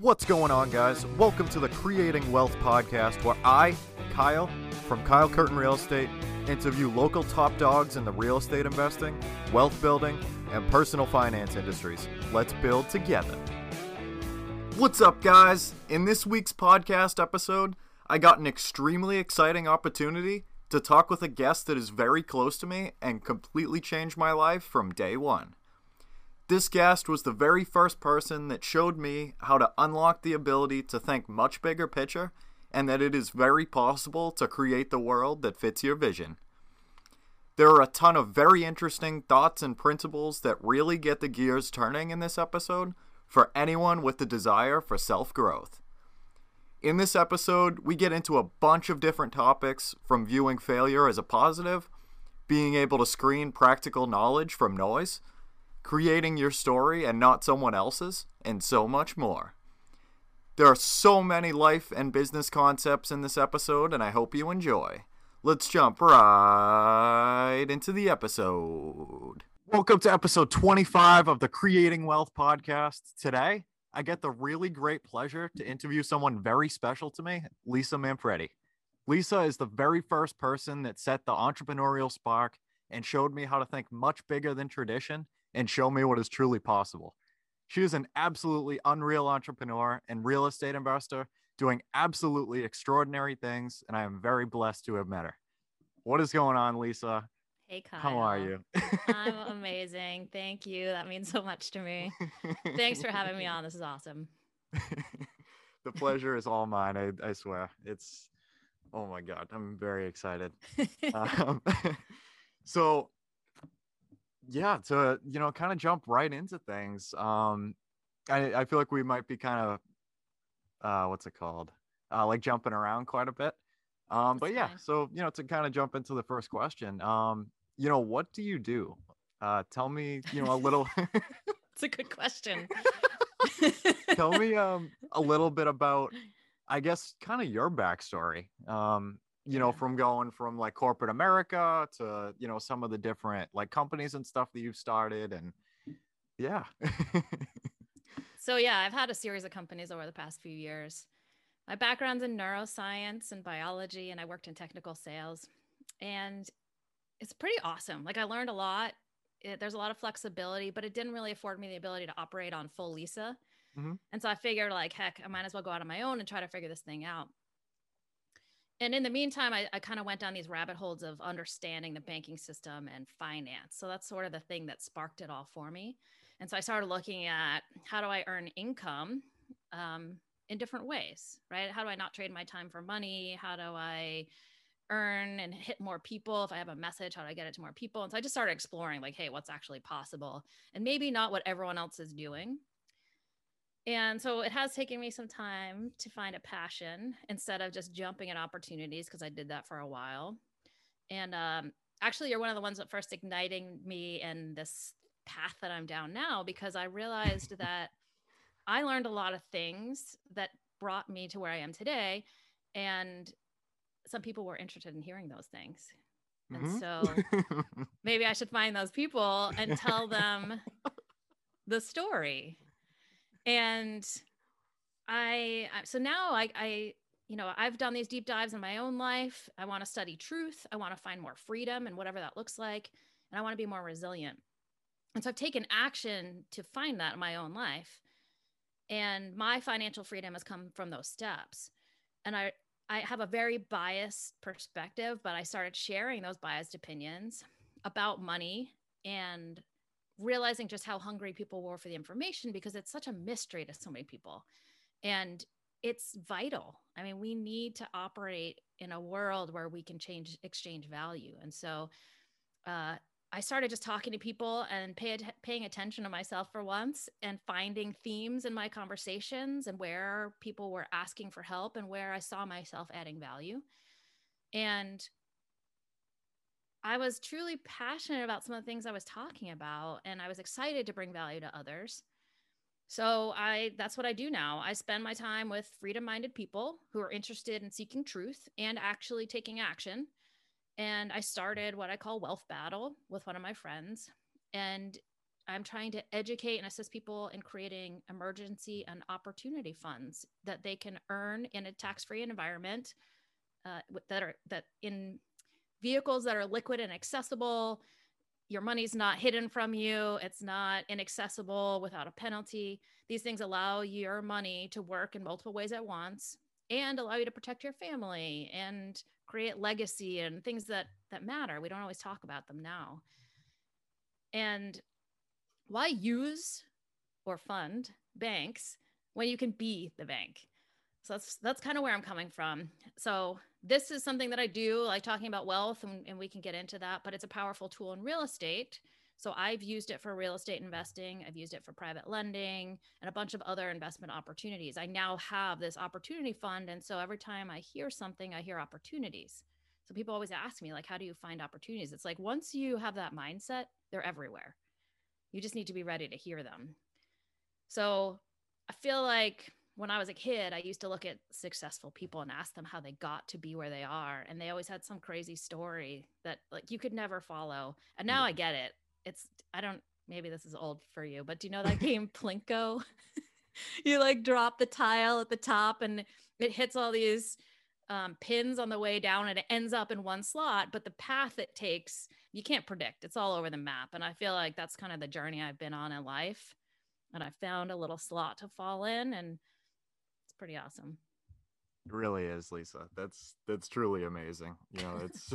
What's going on, guys? Welcome to the Creating Wealth podcast, where I, Kyle, from Kyle Curtin Real Estate, interview local top dogs in the real estate investing, wealth building, and personal finance industries. Let's build together. What's up, guys? In this week's podcast episode, I got an extremely exciting opportunity to talk with a guest that is very close to me and completely changed my life from day one. This guest was the very first person that showed me how to unlock the ability to think much bigger picture and that it is very possible to create the world that fits your vision. There are a ton of very interesting thoughts and principles that really get the gears turning in this episode for anyone with the desire for self growth. In this episode, we get into a bunch of different topics from viewing failure as a positive, being able to screen practical knowledge from noise, creating your story and not someone else's, and so much more. There are so many life and business concepts in this episode, and I hope you enjoy. Let's jump right into the episode. Welcome to episode 25 of the Creating Wealth podcast. Today, I get the really great pleasure to interview someone very special to me, Lisa Manfredi. Lisa is the very first person that set the entrepreneurial spark and showed me how to think much bigger than tradition and show me what is truly possible. She is an absolutely unreal entrepreneur and real estate investor doing absolutely extraordinary things, and I am very blessed to have met her. What is going on, Lisa? Hey, Kyle. How are you? I'm amazing. Thank you. That means so much to me. Thanks for having me on. This is awesome. the pleasure is all mine. I, I swear. It's, oh my God, I'm very excited. um, so, yeah to you know kind of jump right into things um i i feel like we might be kind of uh what's it called uh like jumping around quite a bit. Um but yeah so you know to kind of jump into the first question um you know what do you do? Uh tell me you know a little it's a good question. Tell me um a little bit about i guess kind of your backstory. Um you know, from going from like corporate America to, you know, some of the different like companies and stuff that you've started and yeah. so yeah, I've had a series of companies over the past few years. My background's in neuroscience and biology and I worked in technical sales. And it's pretty awesome. Like I learned a lot. It, there's a lot of flexibility, but it didn't really afford me the ability to operate on full Lisa. Mm-hmm. And so I figured like, heck, I might as well go out on my own and try to figure this thing out and in the meantime, I, I kind of went down these rabbit holes of understanding the banking system and finance. So that's sort of the thing that sparked it all for me. And so I started looking at how do I earn income um, in different ways, right? How do I not trade my time for money? How do I earn and hit more people? If I have a message, how do I get it to more people? And so I just started exploring, like, hey, what's actually possible? And maybe not what everyone else is doing, and so it has taken me some time to find a passion instead of just jumping at opportunities because I did that for a while. And um, actually, you're one of the ones that first igniting me in this path that I'm down now because I realized that I learned a lot of things that brought me to where I am today. And some people were interested in hearing those things. And mm-hmm. so maybe I should find those people and tell them the story and I, so now I, I, you know, I've done these deep dives in my own life. I want to study truth. I want to find more freedom and whatever that looks like. And I want to be more resilient. And so I've taken action to find that in my own life. And my financial freedom has come from those steps. And I, I have a very biased perspective, but I started sharing those biased opinions about money and realizing just how hungry people were for the information because it's such a mystery to so many people. And it's vital. I mean, we need to operate in a world where we can change exchange value. And so uh, I started just talking to people and pay, paying attention to myself for once and finding themes in my conversations and where people were asking for help and where I saw myself adding value. And I was truly passionate about some of the things I was talking about and I was excited to bring value to others. So I that's what I do now. I spend my time with freedom-minded people who are interested in seeking truth and actually taking action. And I started what I call Wealth Battle with one of my friends and I'm trying to educate and assist people in creating emergency and opportunity funds that they can earn in a tax-free environment uh, that are that in vehicles that are liquid and accessible. Your money's not hidden from you. It's not inaccessible without a penalty. These things allow your money to work in multiple ways at once and allow you to protect your family and create legacy and things that that matter. We don't always talk about them now. And why use or fund banks when you can be the bank? So that's that's kind of where I'm coming from. So this is something that I do, like talking about wealth, and, and we can get into that, but it's a powerful tool in real estate. So I've used it for real estate investing, I've used it for private lending, and a bunch of other investment opportunities. I now have this opportunity fund. And so every time I hear something, I hear opportunities. So people always ask me, like, how do you find opportunities? It's like once you have that mindset, they're everywhere. You just need to be ready to hear them. So I feel like when I was a kid, I used to look at successful people and ask them how they got to be where they are. And they always had some crazy story that like you could never follow. And now. I get it. It's, I don't, maybe this is old for you, but do you know that game Plinko? you like drop the tile at the top and it hits all these um, pins on the way down and it ends up in one slot. But the path it takes, you can't predict. It's all over the map. And I feel like that's kind of the journey I've been on in life. And I found a little slot to fall in and pretty awesome. It really is, Lisa. That's that's truly amazing. You know, it's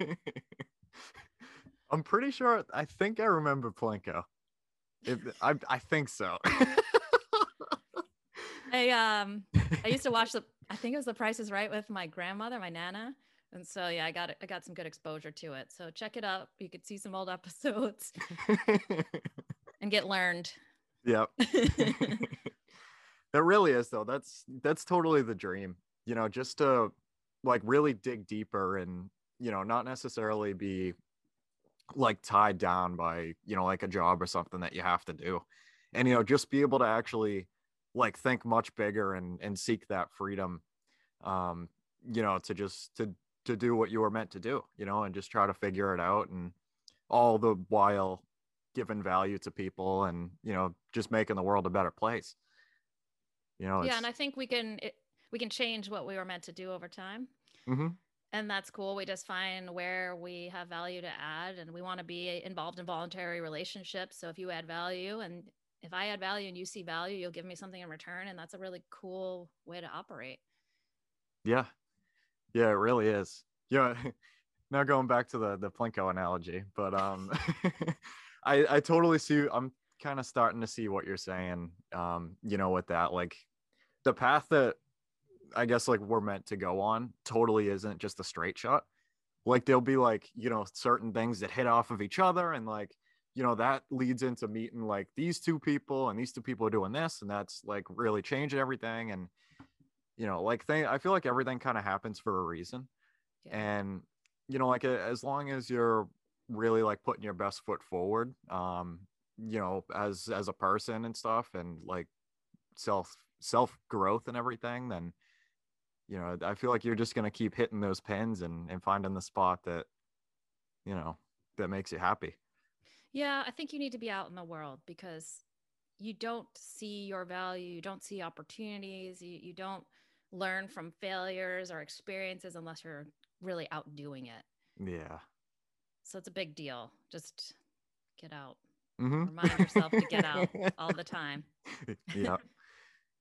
I'm pretty sure I think I remember Plinko. If I I think so. I um I used to watch the I think it was The Price is Right with my grandmother, my nana. And so yeah, I got I got some good exposure to it. So check it out. You could see some old episodes and get learned. Yep. It really is though. That's that's totally the dream. You know, just to like really dig deeper and you know not necessarily be like tied down by you know like a job or something that you have to do and you know just be able to actually like think much bigger and and seek that freedom um you know to just to to do what you were meant to do you know and just try to figure it out and all the while giving value to people and you know just making the world a better place you know yeah and i think we can it, we can change what we were meant to do over time. Mm-hmm. and that's cool. We just find where we have value to add and we want to be involved in voluntary relationships. So if you add value and if i add value and you see value you'll give me something in return. And that's a really cool way to operate. Yeah. Yeah it really is. Yeah. Now going back to the the plinko analogy but um i i totally see i'm kind of starting to see what you're saying um you know with that like the path that i guess like we're meant to go on totally isn't just a straight shot like there'll be like you know certain things that hit off of each other and like you know that leads into meeting like these two people and these two people are doing this and that's like really changing everything and you know like thing i feel like everything kind of happens for a reason yeah. and you know like as long as you're really like putting your best foot forward um you know as as a person and stuff and like self self growth and everything then you know i feel like you're just going to keep hitting those pins and and finding the spot that you know that makes you happy. Yeah i think you need to be out in the world because you don't see your value you don't see opportunities you, you don't learn from failures or experiences unless you're really out doing it. Yeah. So it's a big deal. Just get out Mm-hmm. Remind yourself to get out all the time. yeah.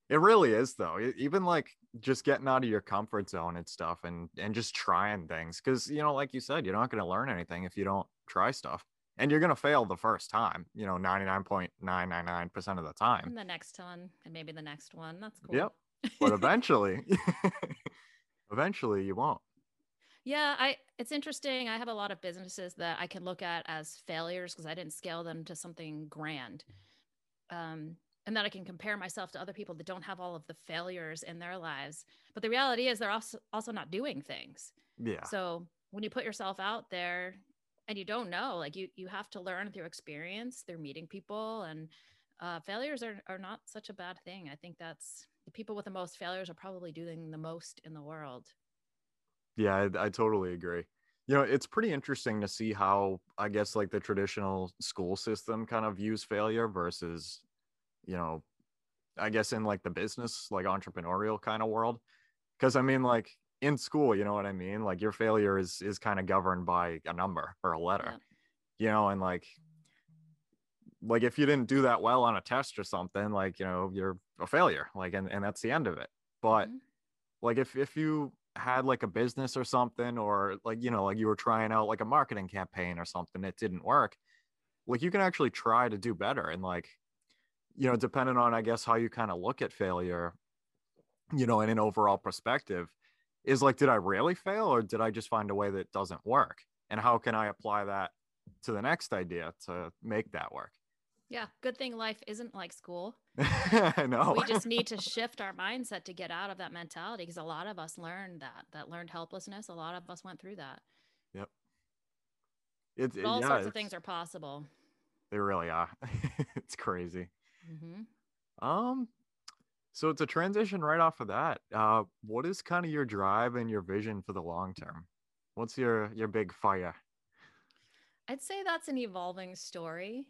It really is though. Even like just getting out of your comfort zone and stuff and and just trying things cuz you know like you said you're not going to learn anything if you don't try stuff. And you're going to fail the first time, you know, 99.999% of the time. And the next one and maybe the next one. That's cool. Yep. But eventually eventually you won't. Yeah, I it's interesting. I have a lot of businesses that I can look at as failures because I didn't scale them to something grand. Um, and that I can compare myself to other people that don't have all of the failures in their lives. But the reality is they're also also not doing things. Yeah. So when you put yourself out there and you don't know, like you you have to learn through experience, through meeting people and uh, failures are, are not such a bad thing. I think that's the people with the most failures are probably doing the most in the world yeah I, I, totally agree you know it's pretty interesting to see how i guess like the traditional school system kind of views failure versus you know i guess in like the business like entrepreneurial kind of world because i mean like in school you know what i mean like your failure is is kind of governed by a number or a letter Yeah. you know and like like if you didn't do that well on a test or something like you know you're a failure like and, and that's the end of it but Mhm. like if if you had like a business or something or like you know like you were trying out like a marketing campaign or something that didn't work like you can actually try to do better and like you know depending on i guess how you kind of look at failure you know in an overall perspective is like did i really fail or did i just find a way that doesn't work? And how can i apply that to the next idea to make that work Yeah. Good thing life isn't like school. i know We just need to shift our mindset to get out of that mentality because a lot of us learned that, that learned helplessness. A lot of us went through that. Yep. It's But all yeah, sorts of things are possible. they really are it's crazy hmm Um, so it's a transition right off of that, uh, what is kind of your drive and your vision for the long term? What's your your big fire? I'd say that's an evolving story.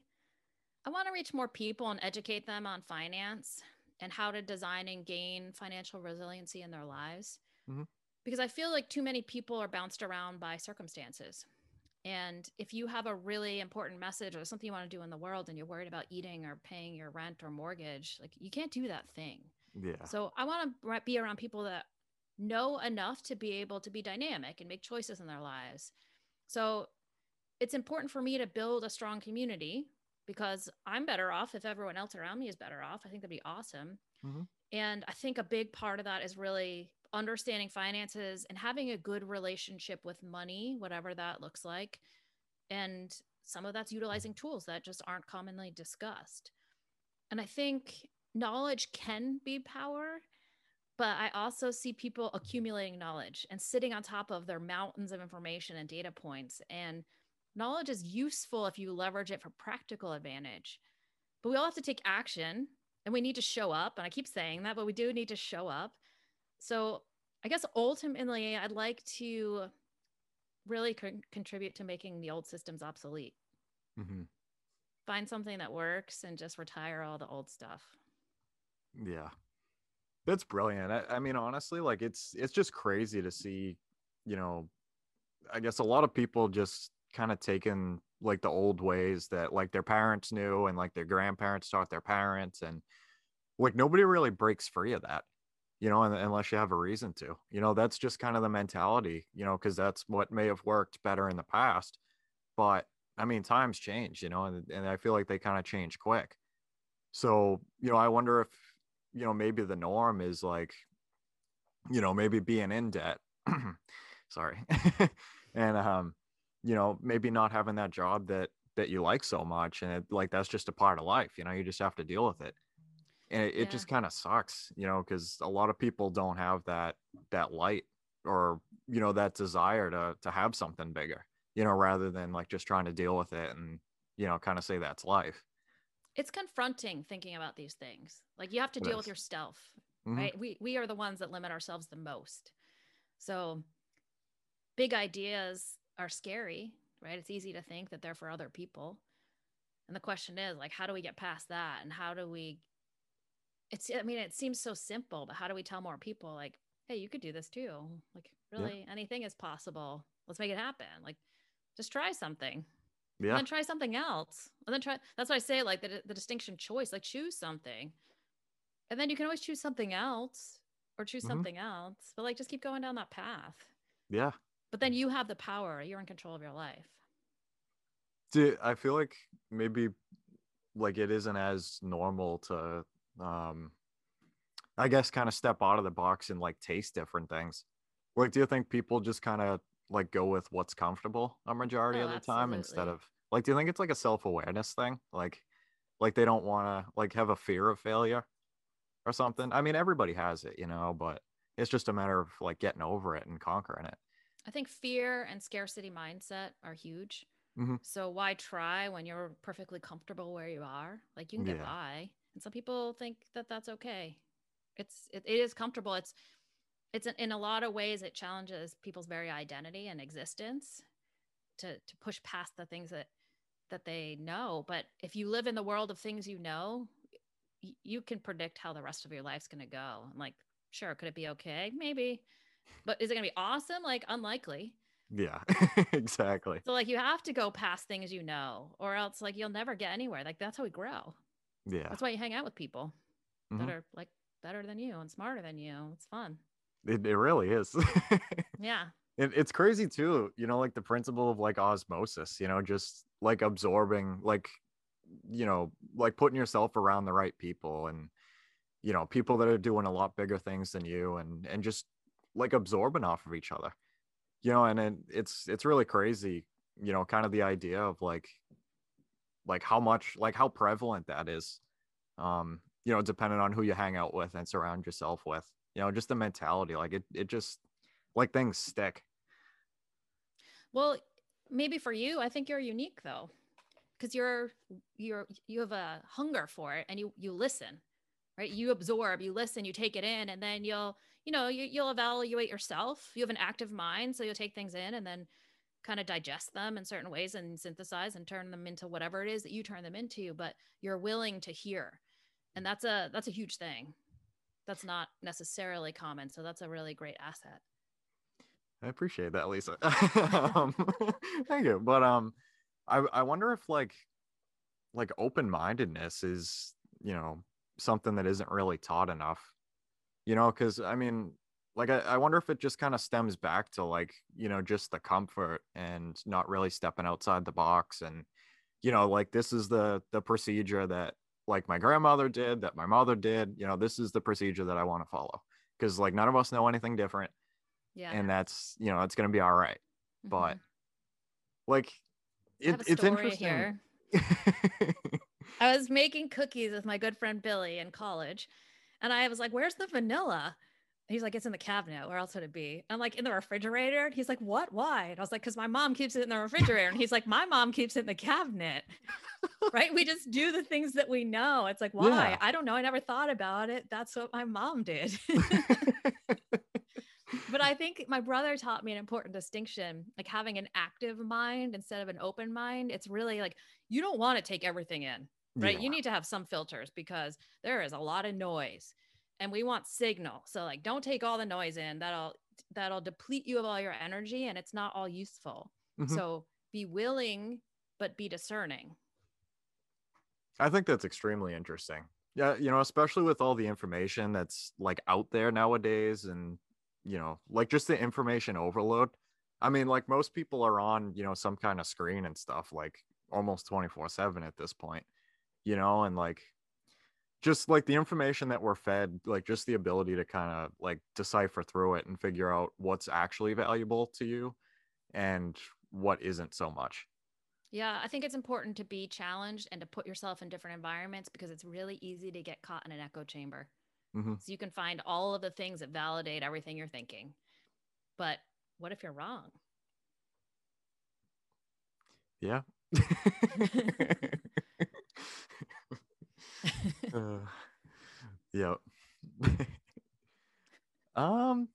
I want to reach more people and educate them on finance and how to design and gain financial resiliency in their lives. Mhm. Because I feel like too many people are bounced around by circumstances. And if you have a really important message or something you want to do in the world and you're worried about eating or paying your rent or mortgage, like you can't do that thing. Yeah, So I want to be around people that know enough to be able to be dynamic and make choices in their lives. So it's important for me to build a strong community because I'm better off if everyone else around me is better off. I think that'd be awesome. Mhm. And I think a big part of that is really understanding finances and having a good relationship with money, whatever that looks like. And some of that's utilizing tools that just aren't commonly discussed. And I think knowledge can be power, but I also see people accumulating knowledge and sitting on top of their mountains of information and data points. And knowledge is useful if you leverage it for practical advantage. But we all have to take action and we need to show up. And I keep saying that, but we do need to show up. So I guess ultimately, I'd like to really con- contribute to making the old systems obsolete. hmm Find something that works and just retire all the old stuff. yeah, that's brilliant. I, I mean, honestly, like it's it's just crazy to see, you know, I guess a lot of people just kind of taking like the old ways that like their parents knew and like their grandparents taught their parents and like nobody really breaks free of that you know, unless you have a reason to. You know, that's just kind of the mentality, you know, because that's what may have worked better in the past. But I mean, times change, you know, and, and I feel like they kind of change quick. So, you know, I wonder if, you know, maybe the norm is like, you know, maybe being in debt. Sorry. and, um, you know, maybe not having that job that, that you like so much. And it, like, that's just a part of life, you know, you just have to deal with it and it, it just kind of sucks you know because a lot of people don't have that that light or you know that desire to to have something bigger you know rather than like just trying to deal with it and you know kind of say that's life It's confronting thinking about these things. Like you have to deal with is. yourself, Mhm. right? We we are the ones that limit ourselves the most. So big ideas are scary, right? It's easy to think that they're for other people. And the question is like how do we get past that and how do we it's I mean it seems so simple, but how do we tell more people like hey, you could do this too. Like really anything is possible. Let's make it happen. Like just try something and yeah then try something else and then try that's why i say like the, the distinction choice like choose something and then you can always choose something else or choose Mhm. something else but like just keep going down that path yeah but then you have the power you're in control of your life Do I feel like maybe like it isn't as normal to um I guess kind of step out of the box and like taste different things. Like do you think people just kind of like go with what's comfortable a majority Oh, of the time instead of like do you think it's like a self-awareness thing? Like like they don't want to like have a fear of failure or something. I mean everybody has it, you know, but it's just a matter of like getting over it and conquering it. I think fear and scarcity mindset are huge. Mhm. so why try when you're perfectly comfortable where you are? Like you can get Yeah. by. And some people think that that's okay. It's it, it is comfortable. It's it's in a lot of ways it challenges people's very identity and existence to to push past the things that that they know. But if you live in the world of things you know you can predict how the rest of your life's going to go. I'm like sure could it be okay? Maybe but is it going to be awesome? Like unlikely. Yeah exactly. So like you have to go past things you know or else like you'll never get anywhere. Like that's how we grow. Yeah. That's why you hang out with people Mhm. that are like better than you and smarter than you. It's fun. It, it really is. Yeah. It, it's crazy too you know like the principle of like osmosis you know just like absorbing like you know like putting yourself around the right people and you know people that are doing a lot bigger things than you and and just like absorbing off of each other you know and it, it's it's really crazy you know kind of the idea of like like how much like how prevalent that is um you know depending on who you hang out with and surround yourself with you know just the mentality like it it just like things stick Well, maybe for you, I think you're unique though, because you're you're you have a hunger for it and you you listen, right? You absorb, you listen, you take it in, and then you'll you know you, you'll evaluate yourself. You have an active mind, so you'll take things in and then kind of digest them in certain ways and synthesize and turn them into whatever it is that you turn them into. But you're willing to hear, and that's a that's a huge thing. That's not necessarily common, so that's a really great asset. I appreciate that, Lisa. um, thank you. But um, I I wonder if like like open mindedness is you know something that isn't really taught enough. You know, because I mean, like I, I wonder if it just kind of stems back to like you know just the comfort and not really stepping outside the box and you know like this is the the procedure that like my grandmother did that my mother did you know this is the procedure that i want to follow because like none of us know anything different Yeah. and that's you know it's gonna be all right but Mhm. like it, it's interesting here. I was making cookies with my good friend Billy in college, and I was like, "Where's the vanilla?" He's like, "It's in the cabinet. Where else would it be?" I'm like, "In the refrigerator." And he's like, "What? Why?" And I was like, "Cause my mom keeps it in the refrigerator." And he's like, "My mom keeps it in the cabinet." right? We just do the things that we know. It's like, why? Yeah. I don't know. I never thought about it. That's what my mom did. but I think my brother taught me an important distinction, like having an active mind instead of an open mind. It's really like you don't want to take everything in, right? Yeah. You need to have some filters because there is a lot of noise and we want signal. So like don't take all the noise in. That'll that'll deplete you of all your energy and it's not all useful. Mhm. So be willing but be discerning. I think that's extremely interesting. Yeah, you know, especially with all the information that's like out there nowadays and you know, like just the information overload. I mean, like most people are on, you know, some kind of screen and stuff like almost 24/7 at this point. You know, and like just like the information that we're fed, like just the ability to kind of like decipher through it and figure out what's actually valuable to you and what isn't so much. Yeah, I think it's important to be challenged and to put yourself in different environments because it's really easy to get caught in an echo chamber. Mhm. So you can find all of the things that validate everything you're thinking. But what if you're wrong? Yeah. uh, yep. um,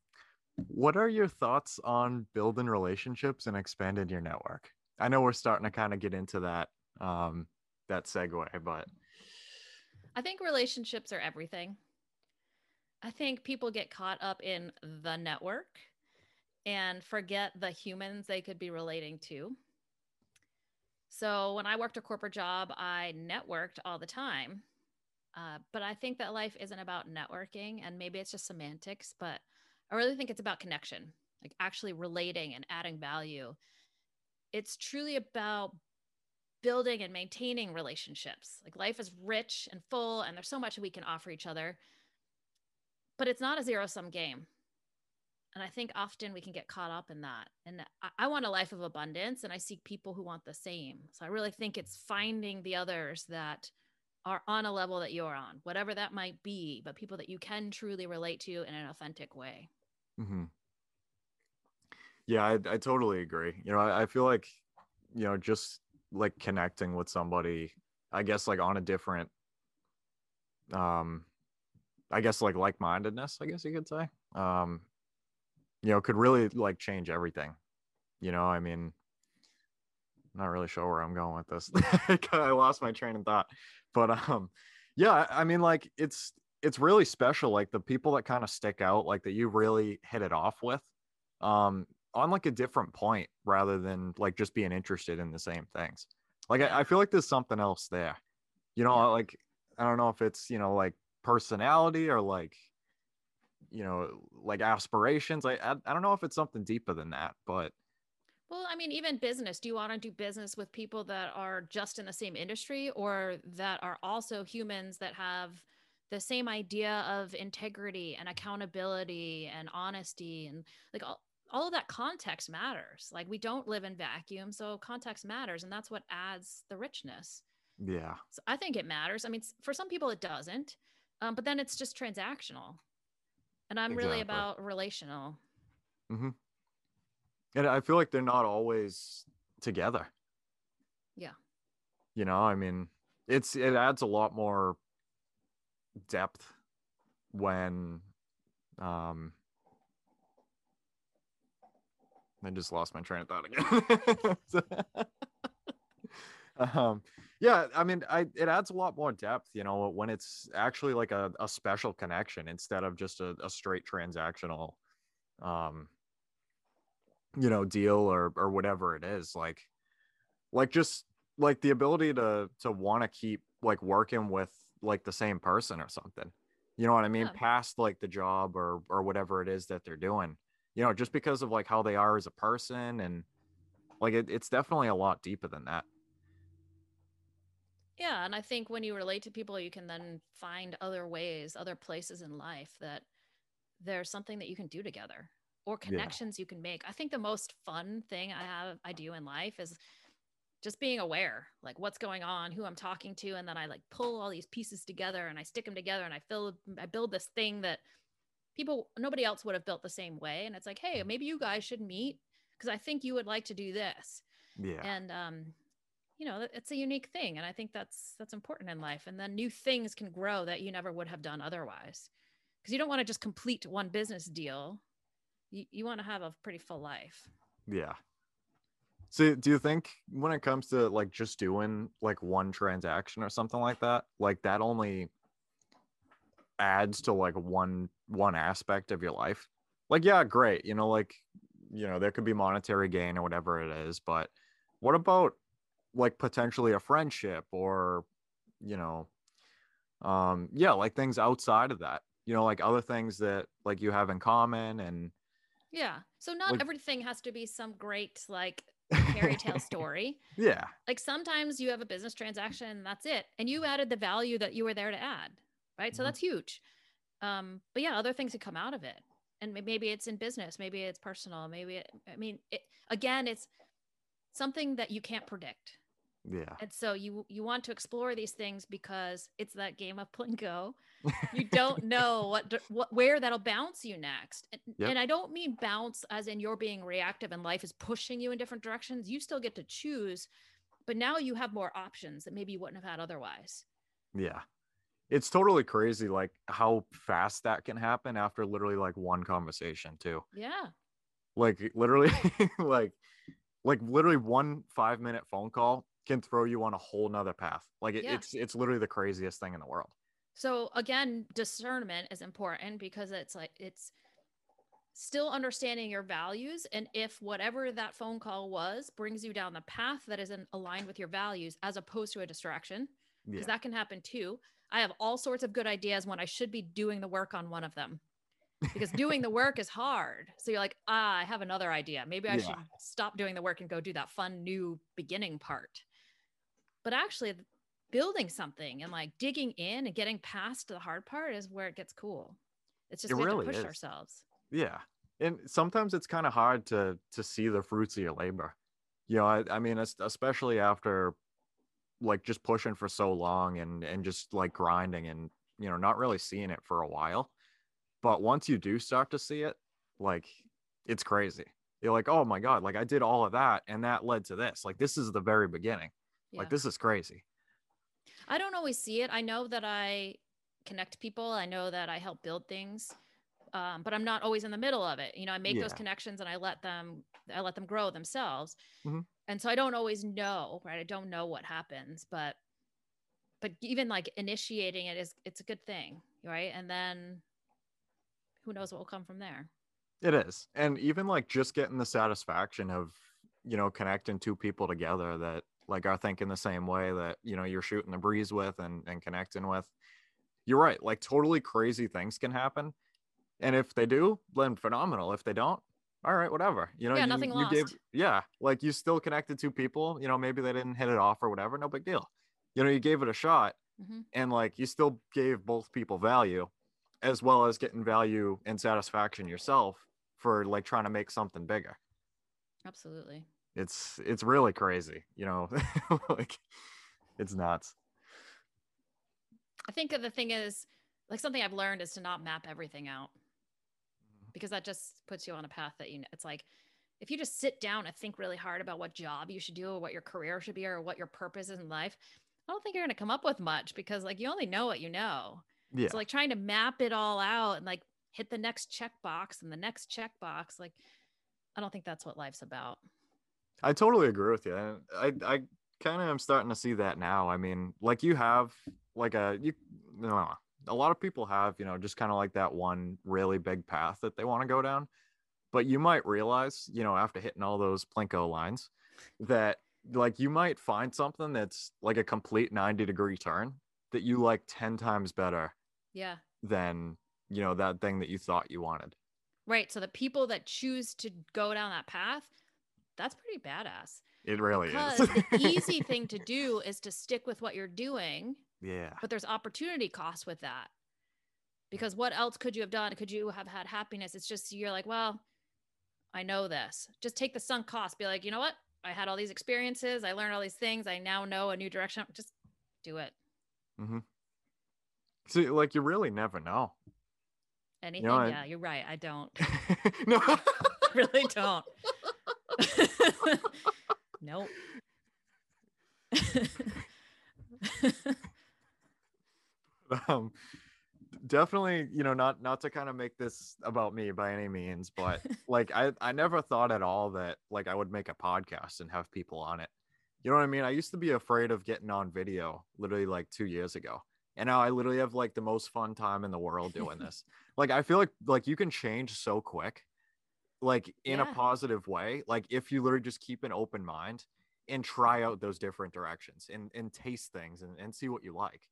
what are your thoughts on building relationships and expanding your network? I know we're starting to kind of get into that um that segue, but I think relationships are everything. I think people get caught up in the network and forget the humans they could be relating to. So when I worked a corporate job, I networked all the time. Uh, but I think that life isn't about networking, and maybe it's just semantics, but I really think it's about connection, like actually relating and adding value. It's truly about building and maintaining relationships. Like life is rich and full, and there's so much we can offer each other, but it's not a zero sum game. And I think often we can get caught up in that. And I, I want a life of abundance, and I seek people who want the same. So I really think it's finding the others that are on a level that you're on, whatever that might be, but people that you can truly relate to in an authentic way. Mm-hmm. yeah, I, I totally agree. You know, I, I feel like, you know, just like connecting with somebody, I guess like on a different um I guess like like-mindedness, I guess you could say. Um you know, could really like change everything. You know, I mean, not really sure where I'm going with this. I lost my train of thought. But um yeah, I mean like it's it's really special like the people that kind of stick out like that you really hit it off with um on like a different point rather than like just being interested in the same things. Like I, I feel like there's something else there. You know, Yeah. like I don't know if it's, you know, like personality or like you know, like aspirations. I, I I don't know if it's something deeper than that, but Well, I mean, even business. Do you want to do business with people that are just in the same industry or that are also humans that have the same idea of integrity and accountability and honesty and like all, all of that context matters. Like we don't live in vacuum, so context matters and that's what adds the richness. yeah. So I think it matters. I mean, for some people it doesn't. Um, but then it's just transactional. And I'm really about relational. hmm And I feel like they're not always together. Yeah. You know, I mean, it's it adds a lot more depth when um I just lost my train of thought again. um yeah, I mean, I it adds a lot more depth, you know, when it's actually like a, a special connection instead of just a, a straight transactional um you know deal or or whatever it is like like just like the ability to to want to keep like working with like the same person or something. You know what i mean? Yeah. past like the job or or whatever it is that they're doing. You know just because of like how they are as a person and like it, it's definitely a lot deeper than that. Yeah, and I think when you relate to people, you can then find other ways, other places in life that there's something that you can do together or Yeah. connections you can make. I think the most fun thing I have I do in life is just being aware, like what's going on, who I'm talking to, and then I like pull all these pieces together and I stick them together and I fill I build this thing that people nobody else would have built the same way. And it's like, hey, maybe you guys should meet because I think you would like to do this yeah and um you know it's a unique thing and i think that's that's important in life and then new things can grow that you never would have done otherwise because you don't want to just complete one business deal you, you want to have a pretty full life. Yeah. So do you think when it comes to like just doing like one transaction or something like that like that only adds to like one one aspect of your life? Like yeah great you know like you know there could be monetary gain or whatever it is but what about like potentially a friendship or you know um yeah like things outside of that? You know like other things that like you have in common and yeah so not Like- everything has to be some great like fairy tale story. Yeah. Like sometimes you have a business transaction and that's it and you added the value that you were there to add right? So Mhm. that's huge. Um but yeah other things that come out of it and maybe it's in business maybe it's personal maybe it, i mean it, again it's something that you can't predict. Yeah. And so you you want to explore these things because it's that game of plinko you don't know what, what where that'll bounce you next and, Yep. and i don't mean bounce as in you're being reactive and life is pushing you in different directions you still get to choose but now you have more options that maybe you wouldn't have had otherwise Yeah. It's totally crazy like how fast that can happen after literally like one conversation too. yeah Like literally like like literally one 5 minute phone call can throw you on a whole nother path. Like it, Yeah. it's it's literally the craziest thing in the world. So again discernment is important because it's like it's still understanding your values and if whatever that phone call was brings you down the path that isn't aligned with your values as opposed to a distraction Yeah. because that can happen too. I have all sorts of good ideas when I should be doing the work on one of them because doing the work is hard. So you're like, ah, I have another idea. Maybe I Yeah. should stop doing the work and go do that fun new beginning part. But actually, building something and like digging in and getting past the hard part is where it gets cool. It's just It we have to push is. ourselves. Yeah. And sometimes it's kind of hard to to see the fruits of your labor. You know, I, I mean, es- especially after like just pushing for so long and and just like grinding and you know not really seeing it for a while. But once you do start to see it, like it's crazy. You're like, oh my god, like I did all of that and that led to this. Like this is the very beginning. Yeah. Like this is crazy. I don't always see it. I know that I connect people. I know that I help build things. um, but I'm not always in the middle of it. You know, I make those connections and I let them I let them grow themselves. Mhm. And so I don't always know, right? I don't know what happens, but but even like initiating it is it's a good thing, right? And then who knows what will come from there. It is. And even like just getting the satisfaction of, you know, connecting two people together that like are thinking the same way that, you know, you're shooting the breeze with and, and connecting with. You're right. Like totally crazy things can happen. And if they do, then phenomenal. If they don't, all right, whatever. You know, Yeah, you, nothing you gave lost. yeah, like you still connected two people, you know, maybe they didn't hit it off or whatever, no big deal. You know, you gave it a shot Mhm. and like you still gave both people value as well as getting value and satisfaction yourself for like trying to make something bigger Absolutely. It's it's really crazy you know like it's nuts I think the thing is, like something I've learned is to not map everything out mm-hmm. because that just puts you on a path that you know. It's like if you just sit down and think really hard about what job you should do or what your career should be or what your purpose is in life, I don't think you're going to come up with much because like you only know what you know. yeah So like trying to map it all out and like hit the next checkbox and the next checkbox, like I don't think that's what life's about. I totally agree with you i i kind of am starting to see that now i mean like you have like a you know, a lot of people have you know just kind of like that one really big path that they want to go down but you might realize you know after hitting all those plinko lines that like you might find something that's like a complete 90 degree turn that you like 10 times better Yeah. than you know that thing that you thought you wanted Right. So the people that choose to go down that path, that's pretty badass. it really because is the easy thing to do is to stick with what you're doing, yeah but there's opportunity cost with that. Because what else could you have done? Could you have had happiness? It's just you're like, well, I know this. Just take the sunk cost. Be like, you know what? I had all these experiences. I learned all these things. I now know a new direction. Just do it. Mm hmm see like you really never know Anything? I- yeah, you're right. I don't. no really don't. nope. um definitely you know not not to kind of make this about me by any means but like i i never thought at all that like i would make a podcast and have people on it. You know what i mean? I used to be afraid of getting on video literally like two years ago and now i literally have like the most fun time in the world doing this. Like i feel like like you can change so quick like in a positive way like if you literally just keep an open mind and try out those different directions and and taste things and, and see what you like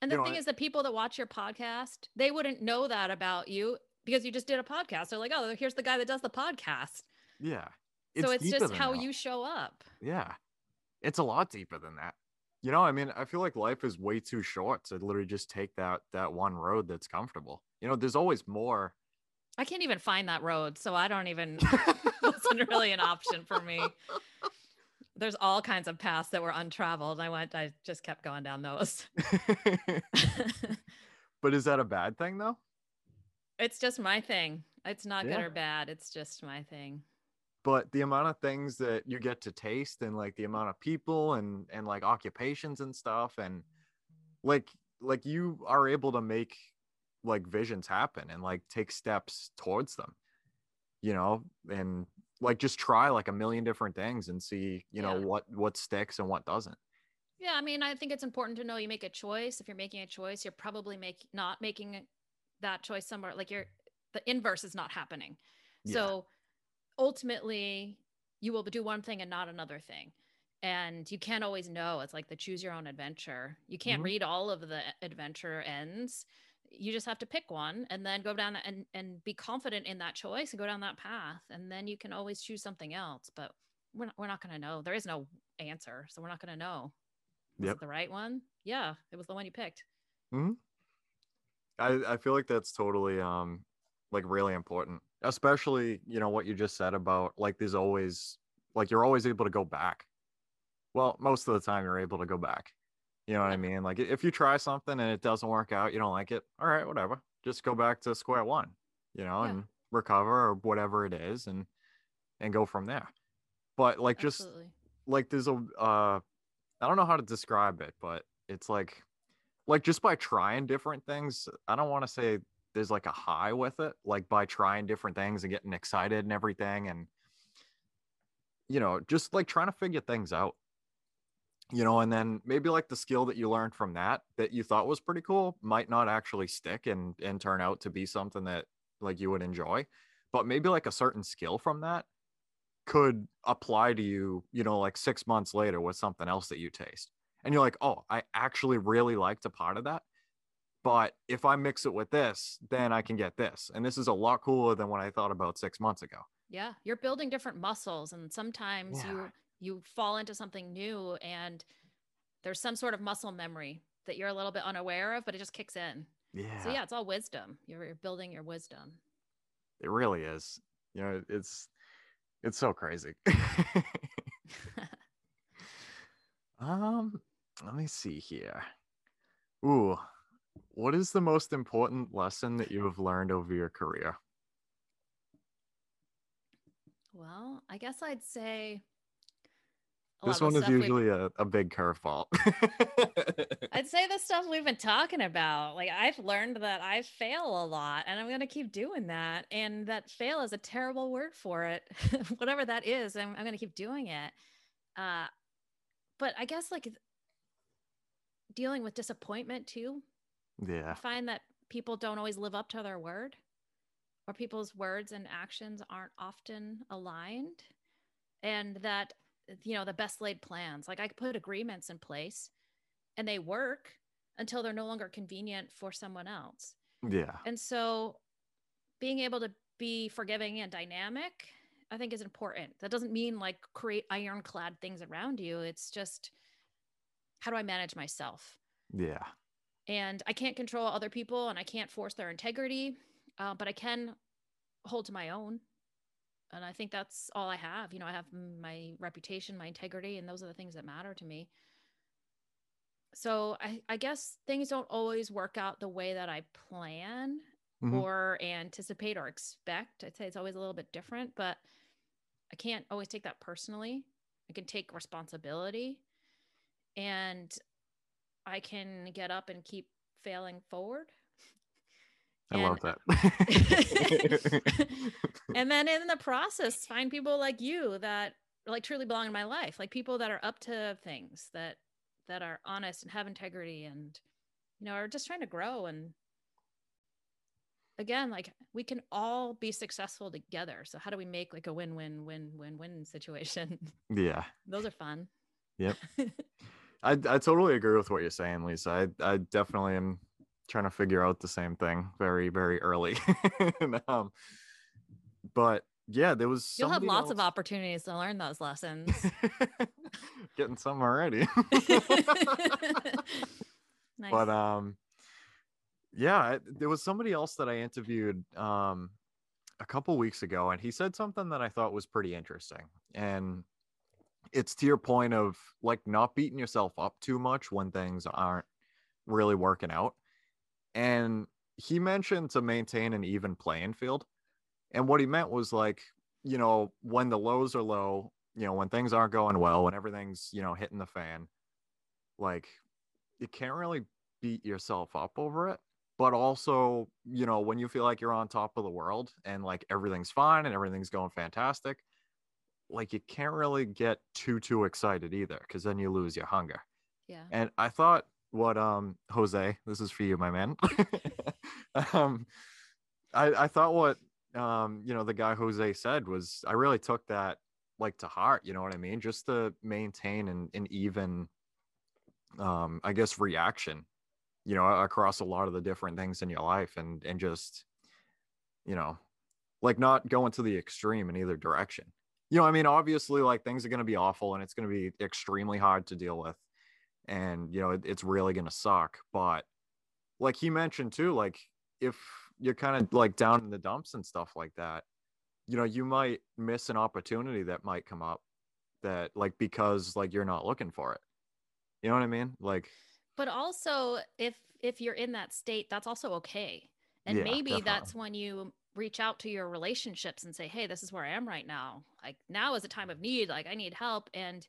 And You the know, thing I- is, the people that watch your podcast, they wouldn't know that about you because you just did a podcast. They're like, oh, here's the guy that does the podcast. Yeah. so it's just how that. you show up. Yeah. It's a lot deeper than that. You know, I mean, I feel like life is way too short to literally just take that that one road that's comfortable. You know, there's always more. I can't even find that road. So I don't even, wasn't really an option for me. There's all kinds of paths that were untraveled. I went, I just kept going down those. but is that a bad thing though? it's just my thing. It's not good or bad. It's just my thing. But the amount of things that you get to taste and like the amount of people and and like occupations and stuff and like like you are able to make like visions happen and like take steps towards them you know and like just try like a million different things and see you know Yeah. what what sticks and what doesn't Yeah, I mean, I think it's important to know you make a choice. If you're making a choice, you're probably make not making that choice somewhere like you're the inverse is not happening. Yeah. So ultimately, you will do one thing and not another thing. And you can't always know. It's like the choose your own adventure. You can't Mhm. read all of the adventure ends. You just have to pick one and then go down and and be confident in that choice and go down that path. And then you can always choose something else. But we're not, we're not going to know. There is no answer, so we're not going to know. Was Yep. it the right one? Yeah, it was the one you picked. hmm I, I feel like that's totally um like really important especially you know what you just said about like there's always like you're always able to go back well most of the time you're able to go back you know what i mean like if you try something and it doesn't work out you don't like it all right whatever just go back to square one you know Yeah. and recover or whatever it is and and go from there but like just Absolutely. like there's a uh i don't know how to describe it but it's like like just by trying different things i don't want to say there's like a high with it, like by trying different things and getting excited and everything. And, you know, just like trying to figure things out, you know, and then maybe like the skill that you learned from that that you thought was pretty cool might not actually stick and and turn out to be something that like you would enjoy. But maybe like a certain skill from that could apply to you, you know, like six months later with something else that you taste. And you're like, oh, I actually really liked a part of that but if I mix it with this, then I can get this. And this is a lot cooler than what I thought about six months ago. Yeah. You're building different muscles. And sometimes yeah. you you fall into something new and there's some sort of muscle memory that you're a little bit unaware of, but it just kicks in. Yeah. So yeah, it's all wisdom. You're, you're building your wisdom. It really is. You know, it's it's so crazy. um, let me see here. Ooh, what is the most important lesson that you have learned over your career? Well, I guess I'd say this one is usually a, a big curveball. I'd say the stuff we've been talking about. Like I've learned that I fail a lot and I'm going to keep doing that. And that fail is a terrible word for it. Whatever that is, I'm, I'm going to keep doing it. Uh, but I guess like dealing with disappointment too yeah. I find that people don't always live up to their word or people's words and actions aren't often aligned and that you know the best laid plans. Like i put agreements in place and they work until they're no longer convenient for someone else. Yeah. And so being able to be forgiving and dynamic i think is important. That doesn't mean like create ironclad things around you. It's just how do i manage myself? Yeah. And I can't control other people and I can't force their integrity, uh, but I can hold to my own. And I think that's all I have. You know, I have my reputation, my integrity, and those are the things that matter to me. So I, I guess things don't always work out the way that I plan mm-hmm. or anticipate or expect. I'd say it's always a little bit different, but I can't always take that personally. I can take responsibility. And I can get up and keep failing forward. I and, love that. and then in the process, find people like you that like truly belong in my life, like people that are up to things that that are honest and have integrity and you know are just trying to grow. And again like we can all be successful together. So how do we make like a win-win-win-win-win situation? Yeah. Those are fun. Yep. I I totally agree with what you're saying, Lisa. I I definitely am trying to figure out the same thing very very early. and, um, but yeah, there was. You'll have lots else... of opportunities to learn those lessons. Getting some already. nice. But um, yeah, there was somebody else that I interviewed um a couple weeks ago, and he said something that I thought was pretty interesting, and it's to your point of like not beating yourself up too much when things aren't really working out. And he mentioned to maintain an even playing field. And what he meant was like, you know, when the lows are low, you know, when things aren't going well, when everything's, you know, hitting the fan, like you can't really beat yourself up over it. But also, you know, when you feel like you're on top of the world and like everything's fine and everything's going fantastic, like you can't really get too too excited either because then you lose your hunger yeah and i thought what um jose this is for you my man um i i thought what um you know the guy jose said was i really took that like to heart you know what i mean just to maintain an, an even um i guess reaction you know across a lot of the different things in your life and and just you know like not going to the extreme in either direction you know, I mean, obviously, like things are going to be awful and it's going to be extremely hard to deal with. And, you know, it, it's really going to suck. But like he mentioned too, like if you're kind of like down in the dumps and stuff like that, you know, you might miss an opportunity that might come up that like because like you're not looking for it. You know what I mean? Like, but also if if you're in that state, that's also okay. And yeah, maybe definitely. that's when you reach out to your relationships and say, Hey, this is where I am right now. Like now is a time of need. Like I need help. And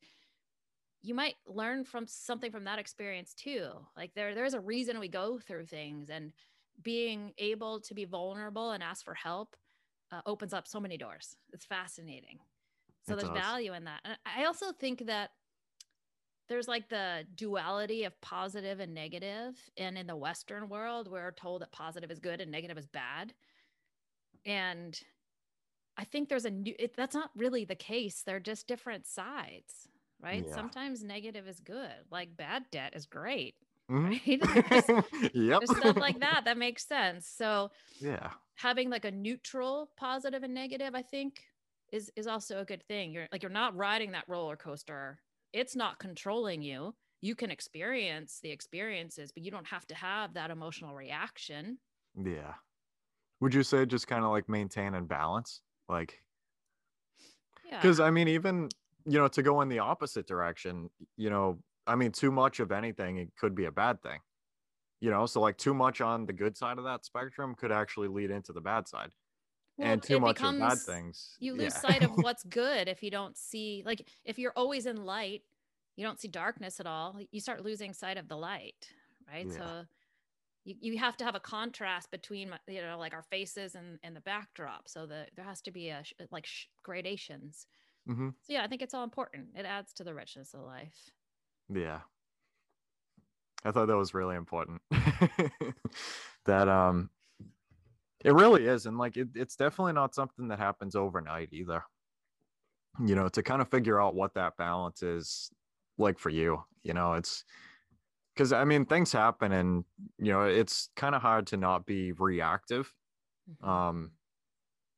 you might learn from something from that experience too. Like there, there's a reason we go through things and being able to be vulnerable and ask for help uh, opens up so many doors. It's fascinating. So it there's does. value in that. And I also think that there's like the duality of positive and negative and in the western world we're told that positive is good and negative is bad and i think there's a new it, that's not really the case they're just different sides right yeah. sometimes negative is good like bad debt is great mm-hmm. right yep. there's stuff like that that makes sense so yeah having like a neutral positive and negative i think is is also a good thing you're like you're not riding that roller coaster it's not controlling you. You can experience the experiences, but you don't have to have that emotional reaction. Yeah. Would you say just kind of like maintain and balance? Like, Yeah. because yeah. I mean, even, you know, to go in the opposite direction, you know, I mean, too much of anything, it could be a bad thing, you know, so like too much on the good side of that spectrum could actually lead into the bad side. Well, and too much becomes, of bad things. You lose yeah. sight of what's good if you don't see, like, if you're always in light, you don't see darkness at all. You start losing sight of the light, right? Yeah. So you, you have to have a contrast between, you know, like our faces and, and the backdrop. So that there has to be a like sh- gradations. Mm-hmm. So yeah, I think it's all important. It adds to the richness of life. Yeah. I thought that was really important. that um it really is. And like, it, it's definitely not something that happens overnight either. You know, to kind of figure out what that balance is like for you, you know, it's because I mean, things happen and, you know, it's kind of hard to not be reactive mm-hmm. um,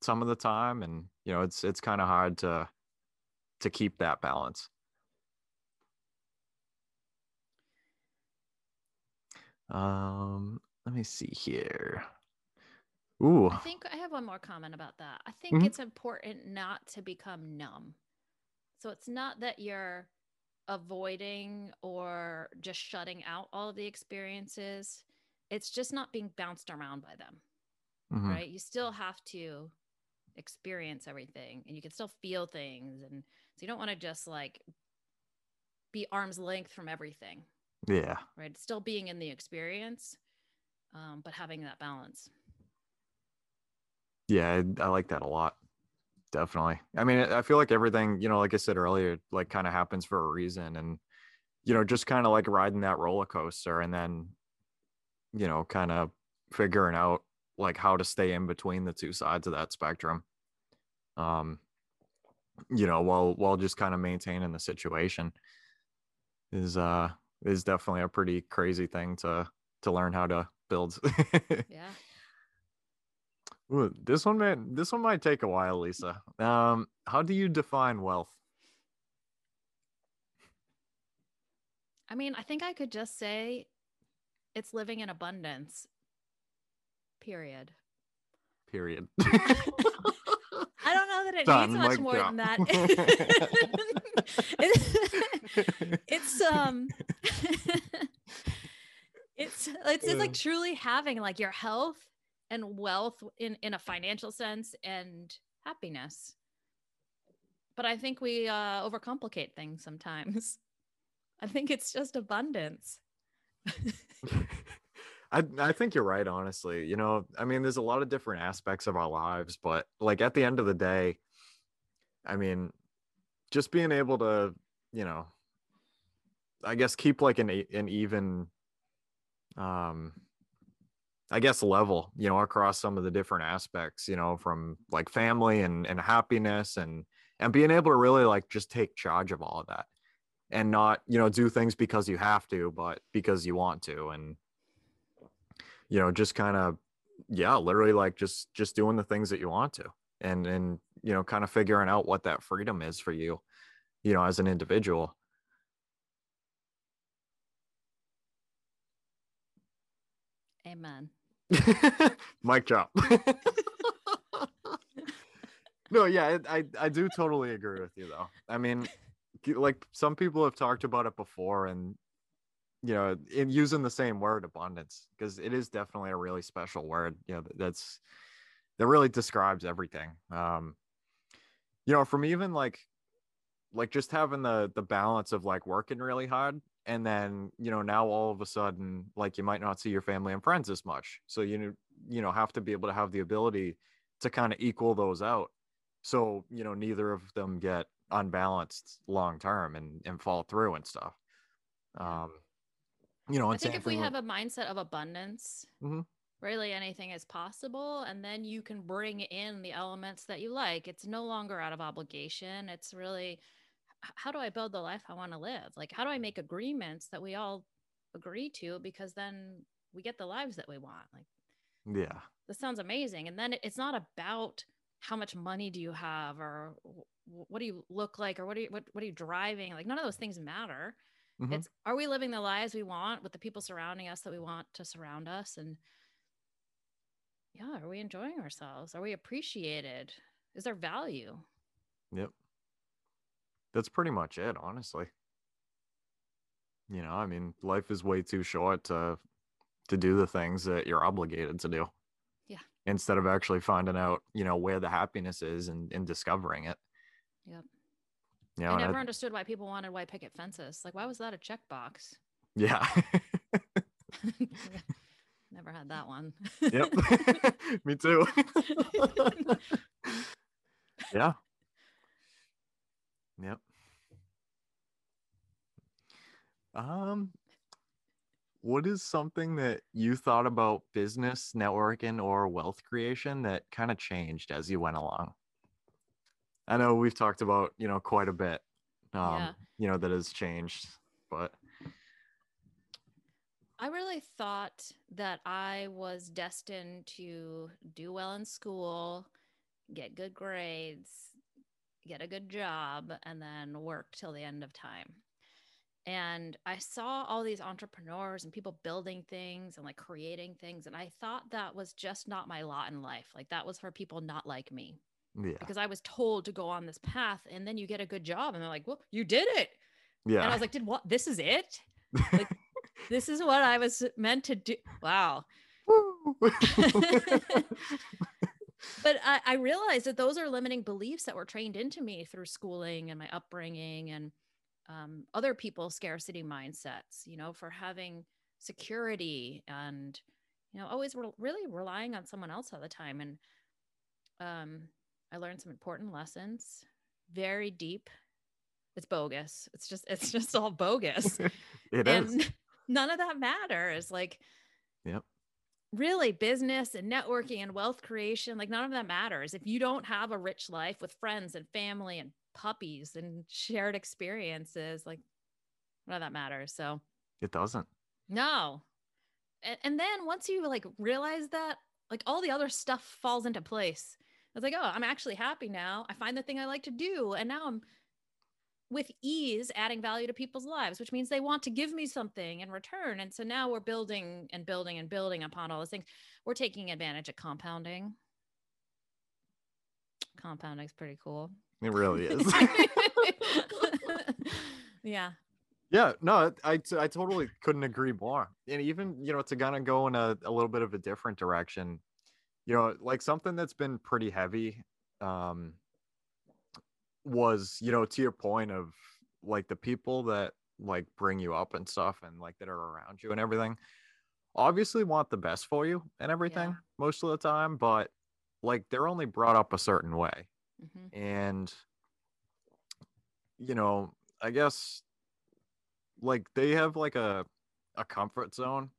some of the time. And, you know, it's, it's kind of hard to, to keep that balance. Um, let me see here. Ooh. I think I have one more comment about that. I think mm-hmm. it's important not to become numb. So it's not that you're avoiding or just shutting out all of the experiences. It's just not being bounced around by them. Mm-hmm. Right? You still have to experience everything and you can still feel things and so you don't want to just like be arm's length from everything. Yeah. Right? Still being in the experience um, but having that balance yeah I, I like that a lot definitely i mean i feel like everything you know like i said earlier like kind of happens for a reason and you know just kind of like riding that roller coaster and then you know kind of figuring out like how to stay in between the two sides of that spectrum um you know while while just kind of maintaining the situation is uh is definitely a pretty crazy thing to to learn how to build yeah Ooh, this one man, this one might take a while, Lisa. Um, how do you define wealth? I mean, I think I could just say it's living in abundance. Period. Period. I don't know that it Done, needs much more than that. it's um it's it's, it's like truly having like your health and wealth in in a financial sense and happiness. But i think we uh overcomplicate things sometimes. I think it's just abundance I, I think you're right honestly you know i mean there's a lot of different aspects of our lives but like at the end of the day i mean just being able to you know i guess keep like an an even um I guess level, you know, across some of the different aspects, you know, from like family and and happiness and and being able to really like just take charge of all of that and not, you know, do things because you have to, but because you want to and you know, just kind of yeah, literally like just just doing the things that you want to and and you know, kind of figuring out what that freedom is for you, you know, as an individual. Amen. Mic drop. no, yeah, I I do totally agree with you though. I mean, like some people have talked about it before, and you know, in using the same word abundance because it is definitely a really special word. You know, that's that really describes everything. Um, you know, from even like like just having the the balance of like working really hard and then you know now all of a sudden like you might not see your family and friends as much so you you know have to be able to have the ability to kind of equal those out so you know neither of them get unbalanced long term and and fall through and stuff um you know i think if we have a mindset of abundance mm-hmm. really anything is possible and then you can bring in the elements that you like it's no longer out of obligation it's really how do I build the life I want to live? Like, how do I make agreements that we all agree to? Because then we get the lives that we want. Like, yeah, this sounds amazing. And then it's not about how much money do you have or what do you look like or what are you what, what are you driving? Like, none of those things matter. Mm-hmm. It's are we living the lives we want with the people surrounding us that we want to surround us? And yeah, are we enjoying ourselves? Are we appreciated? Is there value? Yep that's pretty much it, honestly. You know, I mean, life is way too short to to do the things that you're obligated to do. Yeah. Instead of actually finding out, you know, where the happiness is and, and discovering it. Yep. You know, I never I, understood why people wanted white picket fences. Like, why was that a checkbox? Yeah. never had that one. yep. Me too. yeah. Yep. Um, what is something that you thought about business networking or wealth creation that kind of changed as you went along? I know we've talked about, you know, quite a bit, um, yeah. you know, that has changed, but I really thought that I was destined to do well in school, get good grades, get a good job, and then work till the end of time. And I saw all these entrepreneurs and people building things and like creating things. And I thought that was just not my lot in life. Like that was for people not like me. Yeah. Because I was told to go on this path and then you get a good job. And they're like, well, you did it. Yeah. And I was like, did what? This is it? Like, this is what I was meant to do. Wow. but I, I realized that those are limiting beliefs that were trained into me through schooling and my upbringing and um, other people's scarcity mindsets, you know, for having security and, you know, always re- really relying on someone else all the time. And um, I learned some important lessons, very deep. It's bogus. It's just, it's just all bogus. it and is. none of that matters. Like, yep really business and networking and wealth creation like none of that matters if you don't have a rich life with friends and family and puppies and shared experiences like none of that matters so it doesn't no and, and then once you like realize that like all the other stuff falls into place it's like oh i'm actually happy now i find the thing i like to do and now i'm with ease adding value to people's lives, which means they want to give me something in return. And so now we're building and building and building upon all those things. We're taking advantage of compounding. Compounding is pretty cool. It really is. yeah. Yeah, no, I, I totally couldn't agree more. And even, you know, to kind of go in a, a little bit of a different direction, you know, like something that's been pretty heavy um, was you know to your point of like the people that like bring you up and stuff and like that are around you and everything obviously want the best for you and everything yeah. most of the time but like they're only brought up a certain way mm-hmm. and you know i guess like they have like a a comfort zone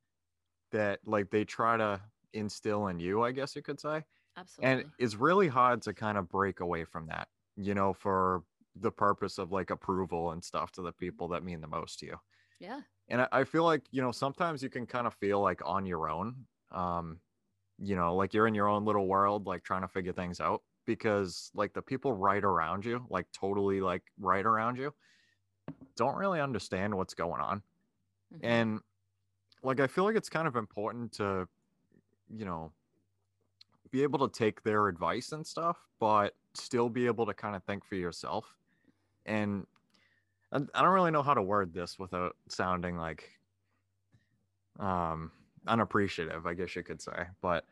that like they try to instill in you i guess you could say absolutely and it's really hard to kind of break away from that you know, for the purpose of like approval and stuff to the people that mean the most to you. Yeah. And I, I feel like, you know, sometimes you can kind of feel like on your own. Um, you know, like you're in your own little world, like trying to figure things out because like the people right around you, like totally like right around you, don't really understand what's going on. Mm-hmm. And like I feel like it's kind of important to, you know, be able to take their advice and stuff, but still be able to kind of think for yourself. And I don't really know how to word this without sounding like um unappreciative, I guess you could say. But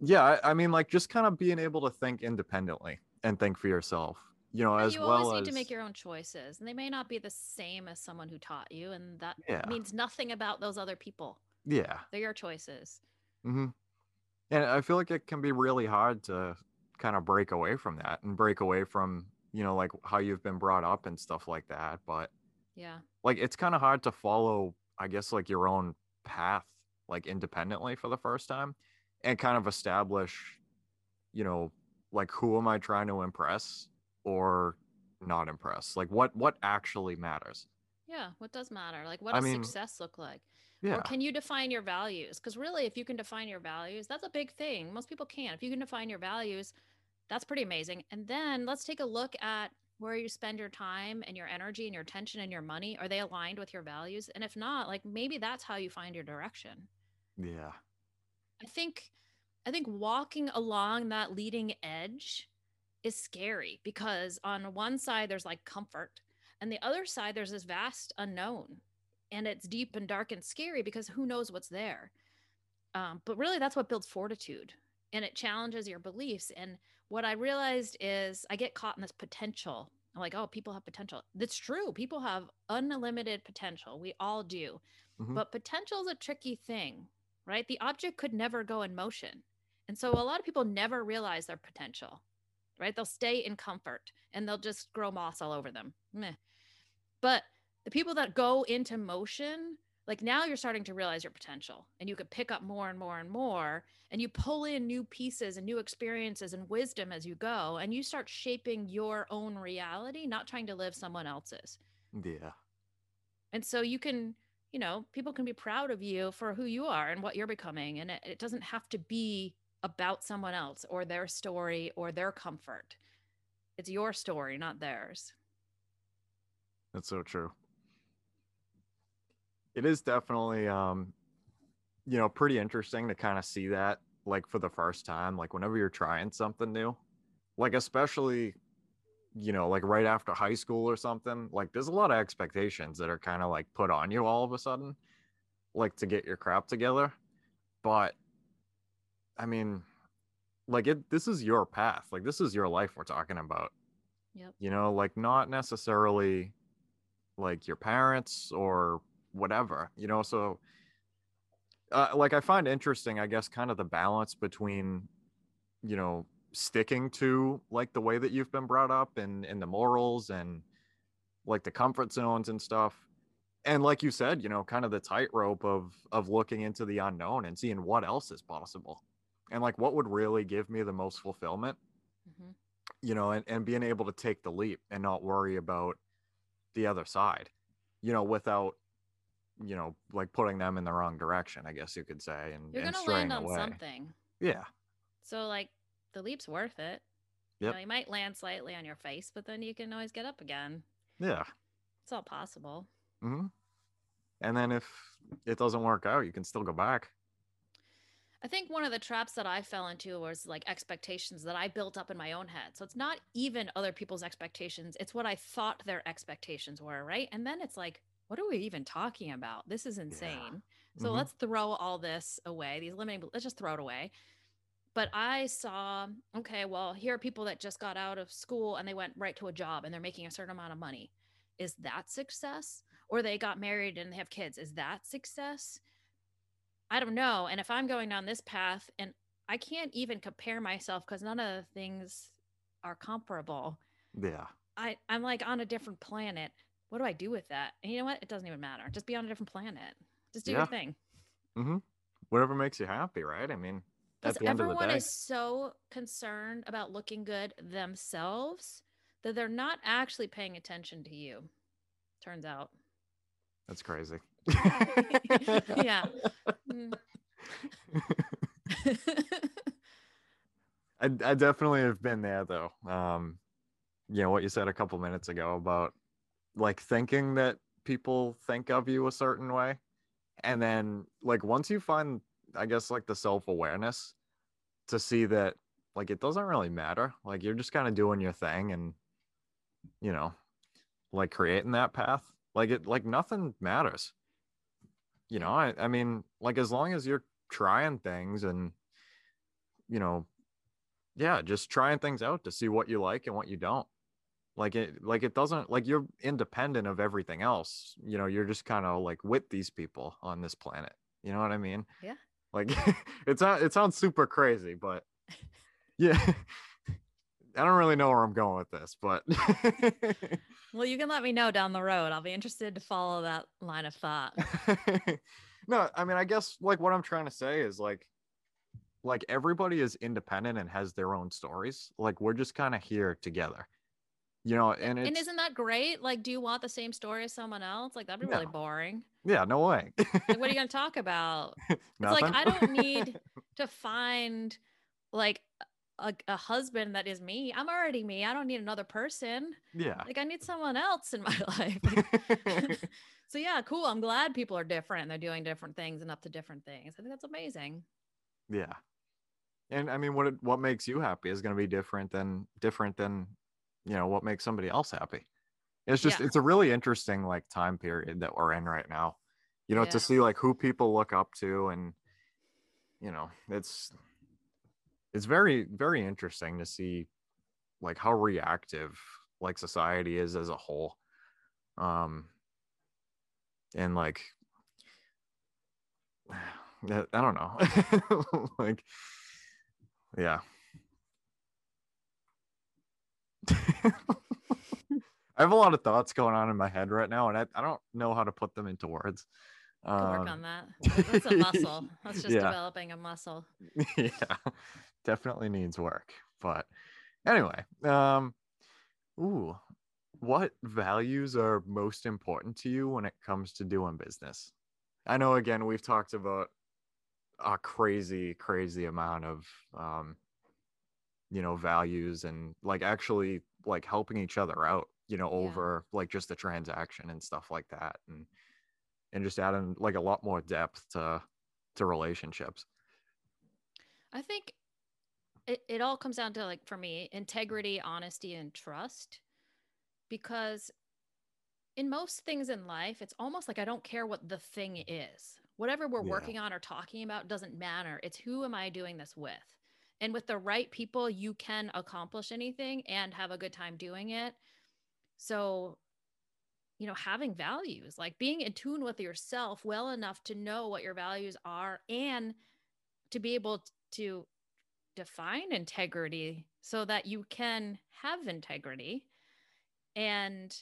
yeah, I, mean like just kind of being able to think independently and think for yourself you know, And as you well always as need to make your own choices, and they may not be the same as someone who taught you, and that Yeah. means nothing about those other people. yeah. They're your choices. Hmm And I feel like it can be really hard to kind of break away from that and break away from, you know, like how you've been brought up and stuff like that. But Yeah. like it's kind of hard to follow, I guess, like your own path, like independently for the first time and kind of establish, you know, like who am I trying to impress or not impress? Like what what actually matters? Yeah. What does matter? Like, what I does mean, success look like? Yeah. Or can you define your values? Because really, if you can define your values, that's a big thing. Most people can't. If you can define your values, that's pretty amazing. And then let's take a look at where you spend your time and your energy and your attention and your money. Are they aligned with your values? And if not, like maybe that's how you find your direction. Yeah. I think I think walking along that leading edge is scary because on one side there's like comfort and the other side there's this vast unknown and it's deep and dark and scary because who knows what's there. Um, but really that's what builds fortitude and it challenges your beliefs and what I realized is I get caught in this potential. I'm like, oh, people have potential. That's true. People have unlimited potential. We all do. Mhm. But potential is a tricky thing, right? The object could never go in motion. And so a lot of people never realize their potential, right? They'll stay in comfort and they'll just grow moss all over them. Meh. But the people that go into motion, like now you're starting to realize your potential and you could pick up more and more and more and you pull in new pieces and new experiences and wisdom as you go and you start shaping your own reality, not trying to live someone else's. Yeah. And so you can, you know, people can be proud of you for who you are and what you're becoming. And it, it doesn't have to be about someone else or their story or their comfort. It's your story, not theirs. That's so true. It is definitely um you know pretty interesting to kind of see that like for the first time like whenever you're trying something new. Like especially you know like right after high school or something, like there's a lot of expectations that are kind of like put on you all of a sudden like to get your crap together. But I mean like it this is your path. Like this is your life we're talking about Yep. you know like not necessarily like your parents or whatever you know so uh, like i find interesting i guess kind of the balance between you know sticking to like the way that you've been brought up and and the morals and like the comfort zones and stuff. And like you said you know kind of the tightrope of of looking into the unknown and seeing what else is possible. And like what would really give me the most fulfillment? Hmm you know, and, and being able to take the leap and not worry about the other side, you know, without, you know, like putting them in the wrong direction, I guess you could say, and, You're and going to straying land on away. something. Yeah. So, like, the leap's worth it. You, know, you might land slightly on your face, but then you can always get up again. Yeah. It's all possible. hmm And then if it doesn't work out, you can still go back. I think one of the traps that I fell into was like expectations that I built up in my own head. So it's not even other people's expectations, it's what I thought their expectations were, right? And then it's like, what are we even talking about? This is insane. So Mhm. let's throw all this away. These limiting, let's just throw it away. But I saw, okay, well, here are people that just got out of school and they went right to a job and they're making a certain amount of money. Is that success? Or they got married and they have kids. Is that success? I don't know. And if I'm going down this path and I can't even compare myself because none of the things are comparable. Yeah. I, I'm like on a different planet. What do I do with that? And you know what? It doesn't even matter. Just be on a different planet. Just do Yeah. your thing. hmm Whatever makes you happy, right? I mean, Because the end of the everyone is so concerned about looking good themselves that they're not actually paying attention to you. Turns out. that's crazy. Yeah. Mm. I, I definitely have been there though. Um, you know what you said a couple minutes ago about like thinking that people think of you a certain way, and then like once you find, I guess like the self awareness to see that like it doesn't really matter. Like you're just kind of doing your thing, and you know, like creating that path. Like it, like nothing matters. You know, I, I mean, like as long as you're trying things and you know yeah just trying things out to see what you like and what you don't like it like it doesn't like you're independent of everything else you know you're just kind of like with these people on this planet you know what i mean Yeah. like it's not it sounds super crazy but yeah i don't really know where i'm going with this but Well, you can let me know down the road. I'll be interested to follow that line of thought. no i mean i guess like what i'm trying to say is like like everybody is independent and has their own stories like we're just kind of here together you know and it's And isn't that great? Like, do you want the same story as someone else? Like, that'd be really boring. yeah no way Like, what are you going to talk about? It's like, I don't need to find like a, a husband that is me. I'm already me. I don't need another person. yeah Like, I need someone else in my life. Like, so, yeah, cool. I'm glad people are different and they're doing different things and up to different things. I think that's amazing. yeah and i mean what what makes you happy is going to be different than different than you know what makes somebody else happy it's just Yeah. it's a really interesting like time period that we're in right now you know Yeah. to see like who people look up to and you know it's it's very very interesting to see like how reactive like society is as a whole um and like i I don't know like yeah I have a lot of thoughts going on in my head right now, and I, I don't know how to put them into words. Could work Um, on that. That's a muscle. That's just Yeah. developing a muscle. yeah definitely needs work but anyway um ooh what values are most important to you when it comes to doing business i know again we've talked about a crazy crazy amount of um you know values and like actually like helping each other out you know Yeah. over like just the transaction and stuff like that and and just adding like a lot more depth to to relationships I think it, it all comes down to like for me integrity, honesty, and trust. Because in most things in life, it's almost like I don't care what the thing is. Whatever we're Yeah. working on or talking about doesn't matter. It's who am I doing this with? And with the right people, you can accomplish anything and have a good time doing it. So, you know, having values, like being in tune with yourself well enough to know what your values are and to be able to define integrity so that you can have integrity. And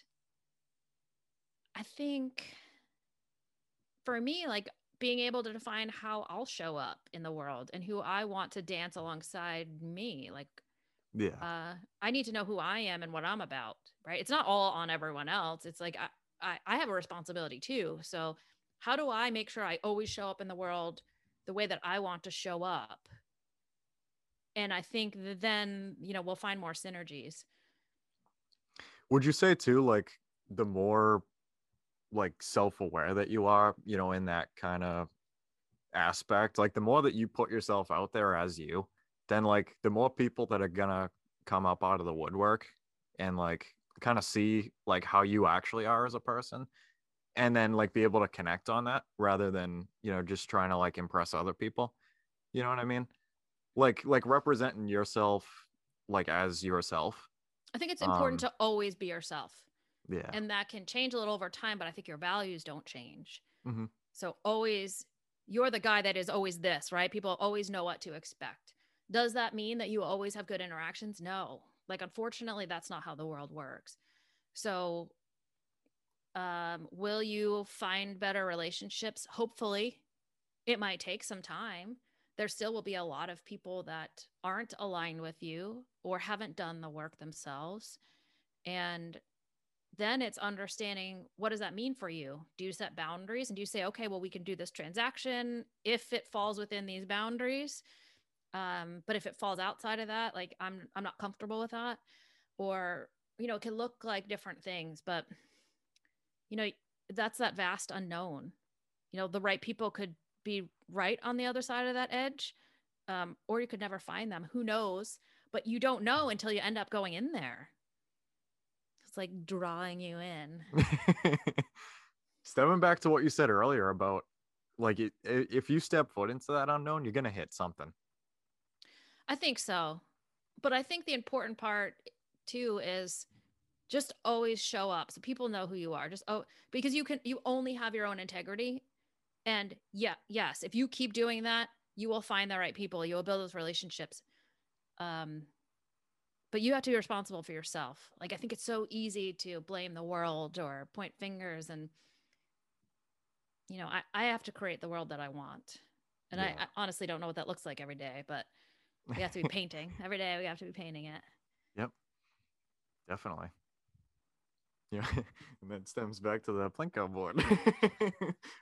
I think for me, like being able to define how I'll show up in the world and who I want to dance alongside me, like yeah uh, I need to know who I am and what I'm about, right? It's not all on everyone else. It's like I, I, I have a responsibility too. So how do I make sure I always show up in the world the way that I want to show up? And I think that then, you know, we'll find more synergies. would you say too like the more like self-aware that you are you know in that kind of aspect like the more that you put yourself out there as you then like the more people that are gonna come up out of the woodwork and like kind of see like how you actually are as a person and then like be able to connect on that rather than you know just trying to like impress other people you know what i mean like like representing yourself like as yourself I think it's important Um, to always be yourself. Yeah And that can change a little over time, but I think your values don't change. Mhm. So always, you're the guy that is always this, right? People always know what to expect. Does that mean that you always have good interactions? No. Like, unfortunately, that's not how the world works. So, um, will you find better relationships? Hopefully, it might take some time. There still will be a lot of people that aren't aligned with you or haven't done the work themselves. And then it's understanding what does that mean for you? Do you set boundaries and do you say, okay, well, we can do this transaction if it falls within these boundaries? Um, but if it falls outside of that, like I'm I'm not comfortable with that. Or, you know, it can look like different things, but you know, that's that vast unknown. You know, the right people could be right on the other side of that edge. Um, or you could never find them. Who knows? But you don't know until you end up going in there. Like drawing you in. Stepping back to what you said earlier about like it, if you step foot into that unknown, you're gonna hit something. I think so. But I think the important part too is just always show up so people know who you are just oh because you can you only have your own integrity and yeah yes if you keep doing that you will find the right people you will build those relationships um but you have to be responsible for yourself. Like i think it's so easy to blame the world or point fingers and you know i, I have to create the world that i want. And yeah. I, I honestly don't know what that looks like every day but we have to be painting. Every day we have to be painting it. Yep. Definitely. Yeah, and that stems back to the Plinko board.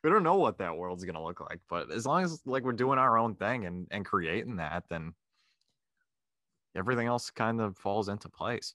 we don't know what that world's gonna look like, but as long as like we're doing our own thing and and creating that, then everything else kind of falls into place.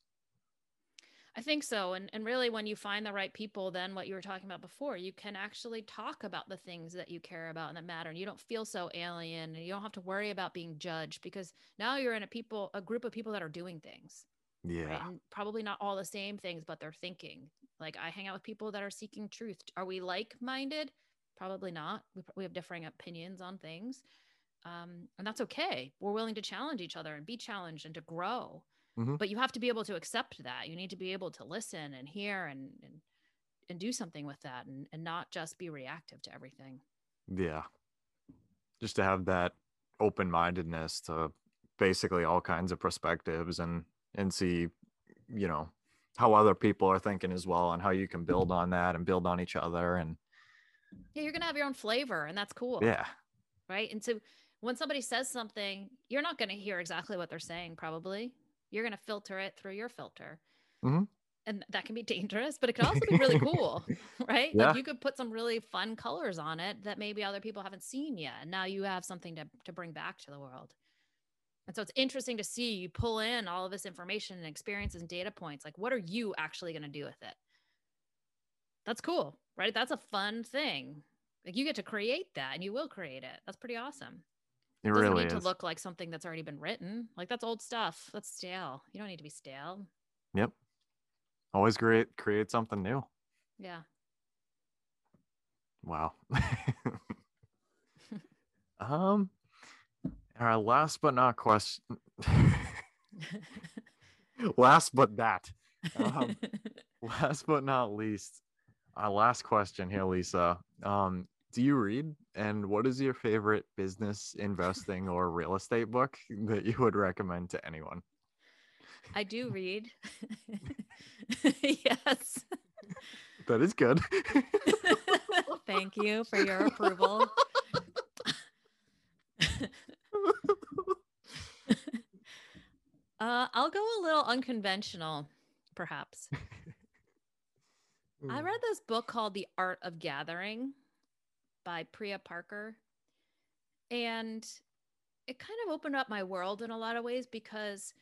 I think so. And and really when you find the right people, then what you were talking about before, you can actually talk about the things that you care about and that matter. And you don't feel so alien and you don't have to worry about being judged because now you're in a people a group of people that are doing things. Yeah. Right? And probably not all the same things, but they're thinking. Like I hang out with people that are seeking truth. Are we like-minded? Probably not. We, we have differing opinions on things. Um, and that's okay. We're willing to challenge each other and be challenged and to grow. Mm-hmm. But you have to be able to accept that. You need to be able to listen and hear and and, and do something with that and, and not just be reactive to everything. Yeah. Just to have that open mindedness to basically all kinds of perspectives and and see, you know, how other people are thinking as well and how you can build on that and build on each other and yeah, you're gonna have your own flavor and that's cool. Yeah. Right. And so when somebody says something, you're not gonna hear exactly what they're saying, probably. You're gonna filter it through your filter. Mm-hmm. And that can be dangerous, but it can also be really cool, right? Yeah. Like you could put some really fun colors on it that maybe other people haven't seen yet. And now you have something to, to bring back to the world. And so it's interesting to see you pull in all of this information and experiences and data points. Like, what are you actually going to do with it? That's cool, right? That's a fun thing. Like, you get to create that and you will create it. That's pretty awesome. It, it doesn't really need is. to look like something that's already been written. Like, that's old stuff. That's stale. You don't need to be stale. Yep. Always create create something new. Yeah. Wow. um our last but not question. last but that. Um, last but not least, our last question here, Lisa. Um, do you read? And what is your favorite business, investing, or real estate book that you would recommend to anyone? I do read. yes. That is good. Thank you for your approval. uh, I'll go a little unconventional, perhaps. I read this book called The Art of Gathering by Priya Parker. And it kind of opened up my world in a lot of ways because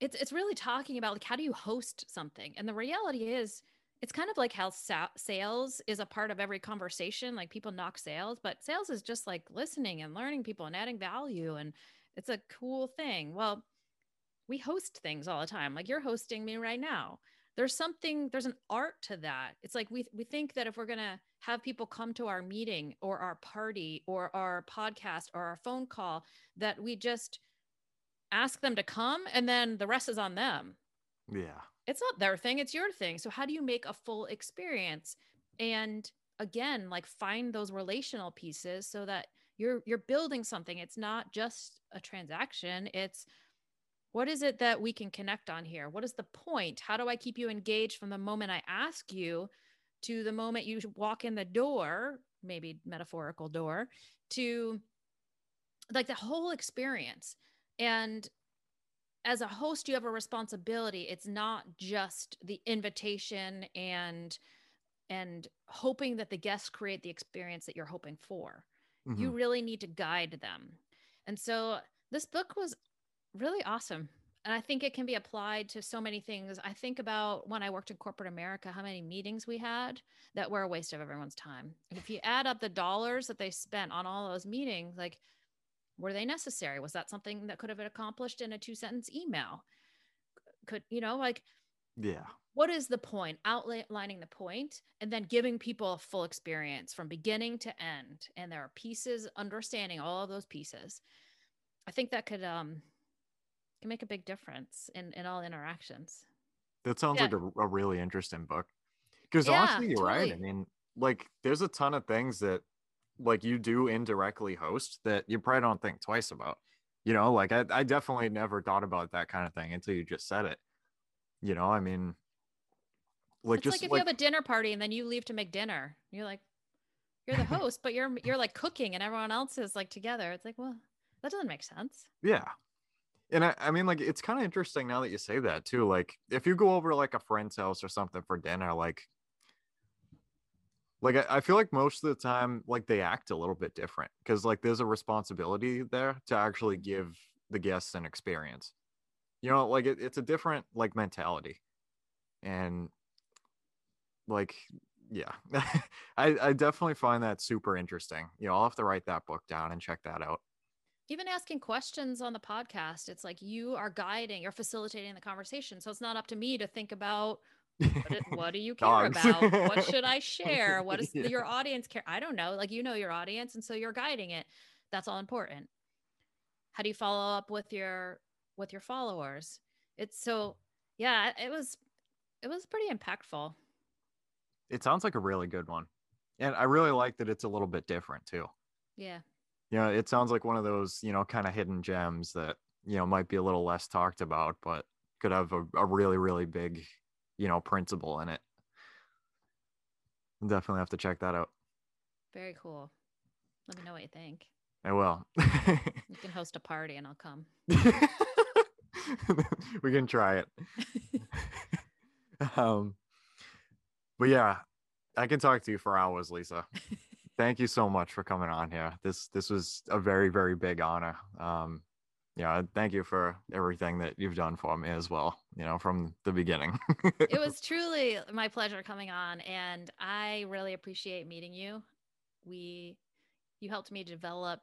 it's it's really talking about like how do you host something? And the reality is it's kind of like how sa- sales is a part of every conversation. Like people knock sales but sales is just like listening and learning people and adding value and it's a cool thing. Well we host things all the time. Like you're hosting me right now. There's something there's an art to that. It's like we we think that if we're to have people come to our meeting or our party or our podcast or our phone call that we just ask them to come and then the rest is on them yeah it's not their thing, it's your thing. So how do you make a full experience? And again, like find those relational pieces so that you're you're building something. It's not just a transaction. It's what is it that we can connect on here? What is the point? How do I keep you engaged from the moment I ask you to the moment you walk in the door, maybe metaphorical door, to like the whole experience. And as a host you have a responsibility it's not just the invitation and and hoping that the guests create the experience that you're hoping for mm-hmm. you really need to guide them and so this book was really awesome and i think it can be applied to so many things. I think about when i worked in corporate america how many meetings we had that were a waste of everyone's time. If you add up the dollars that they spent on all those meetings like were they necessary? Was that something that could have been accomplished in a two sentence email? Could you know like yeah. what is the point? Outlining the point and then giving people a full experience from beginning to end. And there are pieces understanding all of those pieces. I think that could um can make a big difference in in all interactions that sounds Yeah. like a, a really interesting book. Because Yeah, honestly, you're right. I mean, like, there's a ton of things that like you do indirectly host that you probably don't think twice about. You know, like I, I definitely never thought about that kind of thing until you just said it. You know, I mean, like it's just like if like, you have a dinner party and then you leave to make dinner. You're like, you're the host, but you're you're like cooking and everyone else is like together. It's like, well, that doesn't make sense. Yeah. And I, I mean, like, it's kind of interesting now that you say that too. Like, if you go over like a friend's house or something for dinner, like, like I, I feel like most of the time, like they act a little bit different because like there's a responsibility there to actually give the guests an experience. You know, like it, it's a different like mentality, and like yeah, I I definitely find that super interesting. You know, I'll have to write that book down and check that out. Even asking questions on the podcast, it's like you are guiding, you're facilitating the conversation. So it's not up to me to think about what, what do you care about? What should I share? What does Yeah. your audience care? I don't know. Like you know your audience, and so you're guiding it. That's all important. How do you follow up with your with your followers? It's so yeah, it was it was pretty impactful. it sounds like a really good one and i really like that it's a little bit different too Yeah. You know it sounds like one of those you know kind of hidden gems that you know might be a little less talked about but could have a, a really really big you know principle in it definitely have to check that out Very cool. Let me know what you think. i will You can host a party and I'll come. we can try it um but yeah i can talk to you for hours lisa thank you so much for coming on here this this was a very very big honor um yeah thank you for everything that you've done for me as well you know from the beginning it was truly my pleasure coming on and I really appreciate meeting you. We you helped me develop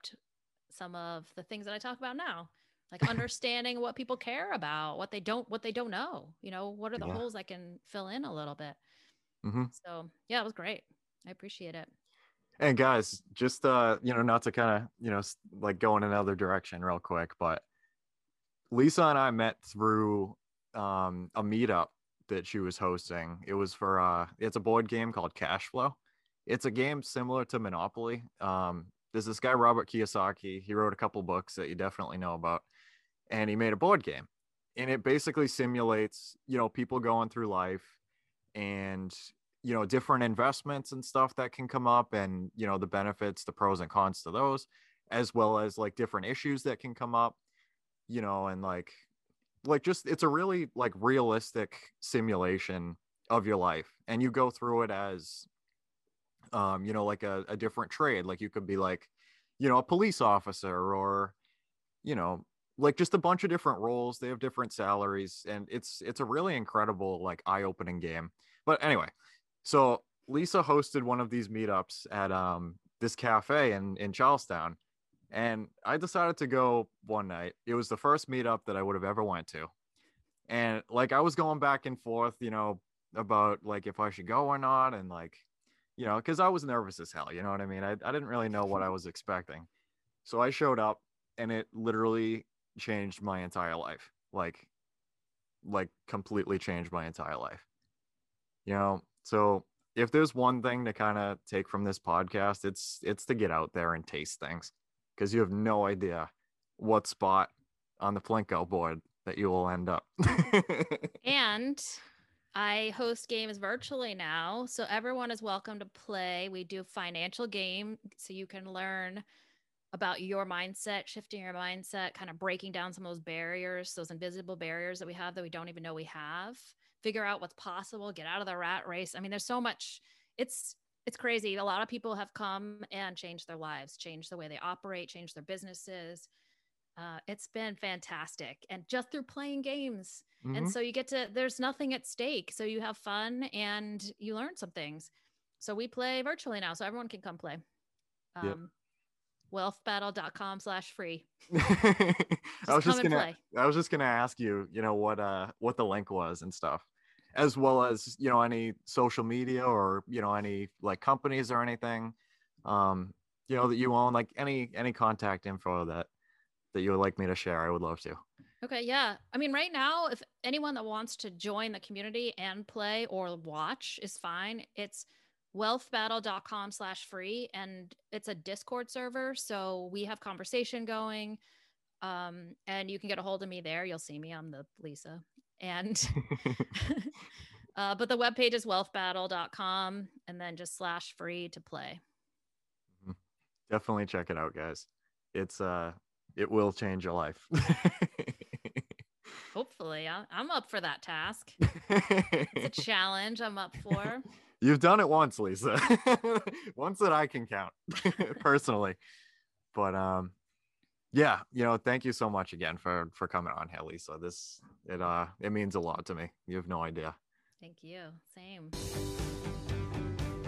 some of the things that I talk about now. Like understanding what people care about, what they don't what they don't know. You know, what are the Yeah. holes I can fill in a little bit. hmm So, yeah, it was great. I appreciate it. And guys, just uh, you know, not to kind of, you know, like go in another direction real quick, but Lisa and I met through um a meetup that she was hosting. It was for uh it's a board game called Cash Flow. It's a game similar to Monopoly. Um there's this guy Robert Kiyosaki. He wrote a couple books that you definitely know about. And he made a board game. And it basically simulates, you know, people going through life and you know different investments and stuff that can come up and you know the benefits the pros and cons to those as well as like different issues that can come up you know and like like just it's a really like realistic simulation of your life and you go through it as um you know like a, a different trade like you could be like you know a police officer or you know like just a bunch of different roles they have different salaries and it's it's a really incredible like eye-opening game but anyway so lisa hosted one of these meetups at um this cafe in in charlestown and i decided to go one night. It was the first meetup that i would have ever went to. And like i was going back and forth you know about like if i should go or not and like you know because i was nervous as hell you know what i mean? I, I didn't really know what i was expecting. So i showed up and it literally changed my entire life. Like like completely changed my entire life. You know so if there's one thing to kind of take from this podcast it's it's to get out there and taste things because you have no idea what spot on the plinko board that you will end up And I host games virtually now. So everyone is welcome to play. We do financial game so you can learn about your mindset, shifting your mindset, kind of breaking down some of those barriers, those invisible barriers that we have that we don't even know we have. Figure out what's possible, get out of the rat race. I mean, there's so much it's it's crazy. A lot of people have come and changed their lives, changed the way they operate, changed their businesses. Uh, it's been fantastic. And just through playing games, and Mhm. so you get to there's nothing at stake so you have fun and you learn some things so we play virtually now so everyone can come play Yep. wealthbattle.com slash free I was just gonna play. I was just gonna ask you, you know, what uh what the link was and stuff. As well as, you know, any social media or, you know, any like companies or anything um, you know, that you own, like any any contact info that that you would like me to share, I would love to. Okay, yeah. I mean, right now, if anyone that wants to join the community and play or watch is fine. It's wealthbattle.com slash free and it's a discord server so we have conversation going um, and you can get a hold of me there. You'll see me. I'm the lisa. And uh, but the webpage is wealthbattle.com and then just slash free to play. Mm-hmm. definitely check it out guys. It's uh it will change your life. Hopefully i'm up for that task. It's a challenge i'm up for You've done it once, Lisa. once that I can count personally. But um yeah, you know, thank you so much again for for coming on here, Lisa. This it uh it means a lot to me. You have no idea. Thank you. Same.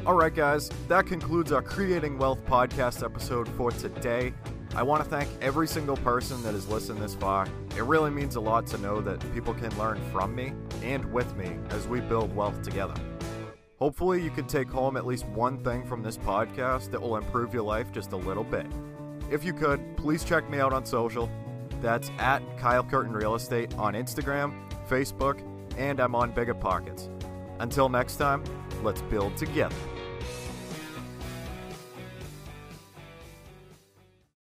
All right, guys, that concludes our Creating Wealth podcast episode for today. I want to thank every single person that has listened this far. It really means a lot to know that people can learn from me and with me as we build wealth together. Hopefully, you can take home at least one thing from this podcast that will improve your life just a little bit. If you could, please check me out on social. That's at Kyle Curtin Real Estate on Instagram, Facebook, and I'm on Bigger Pockets. Until next time, let's build together.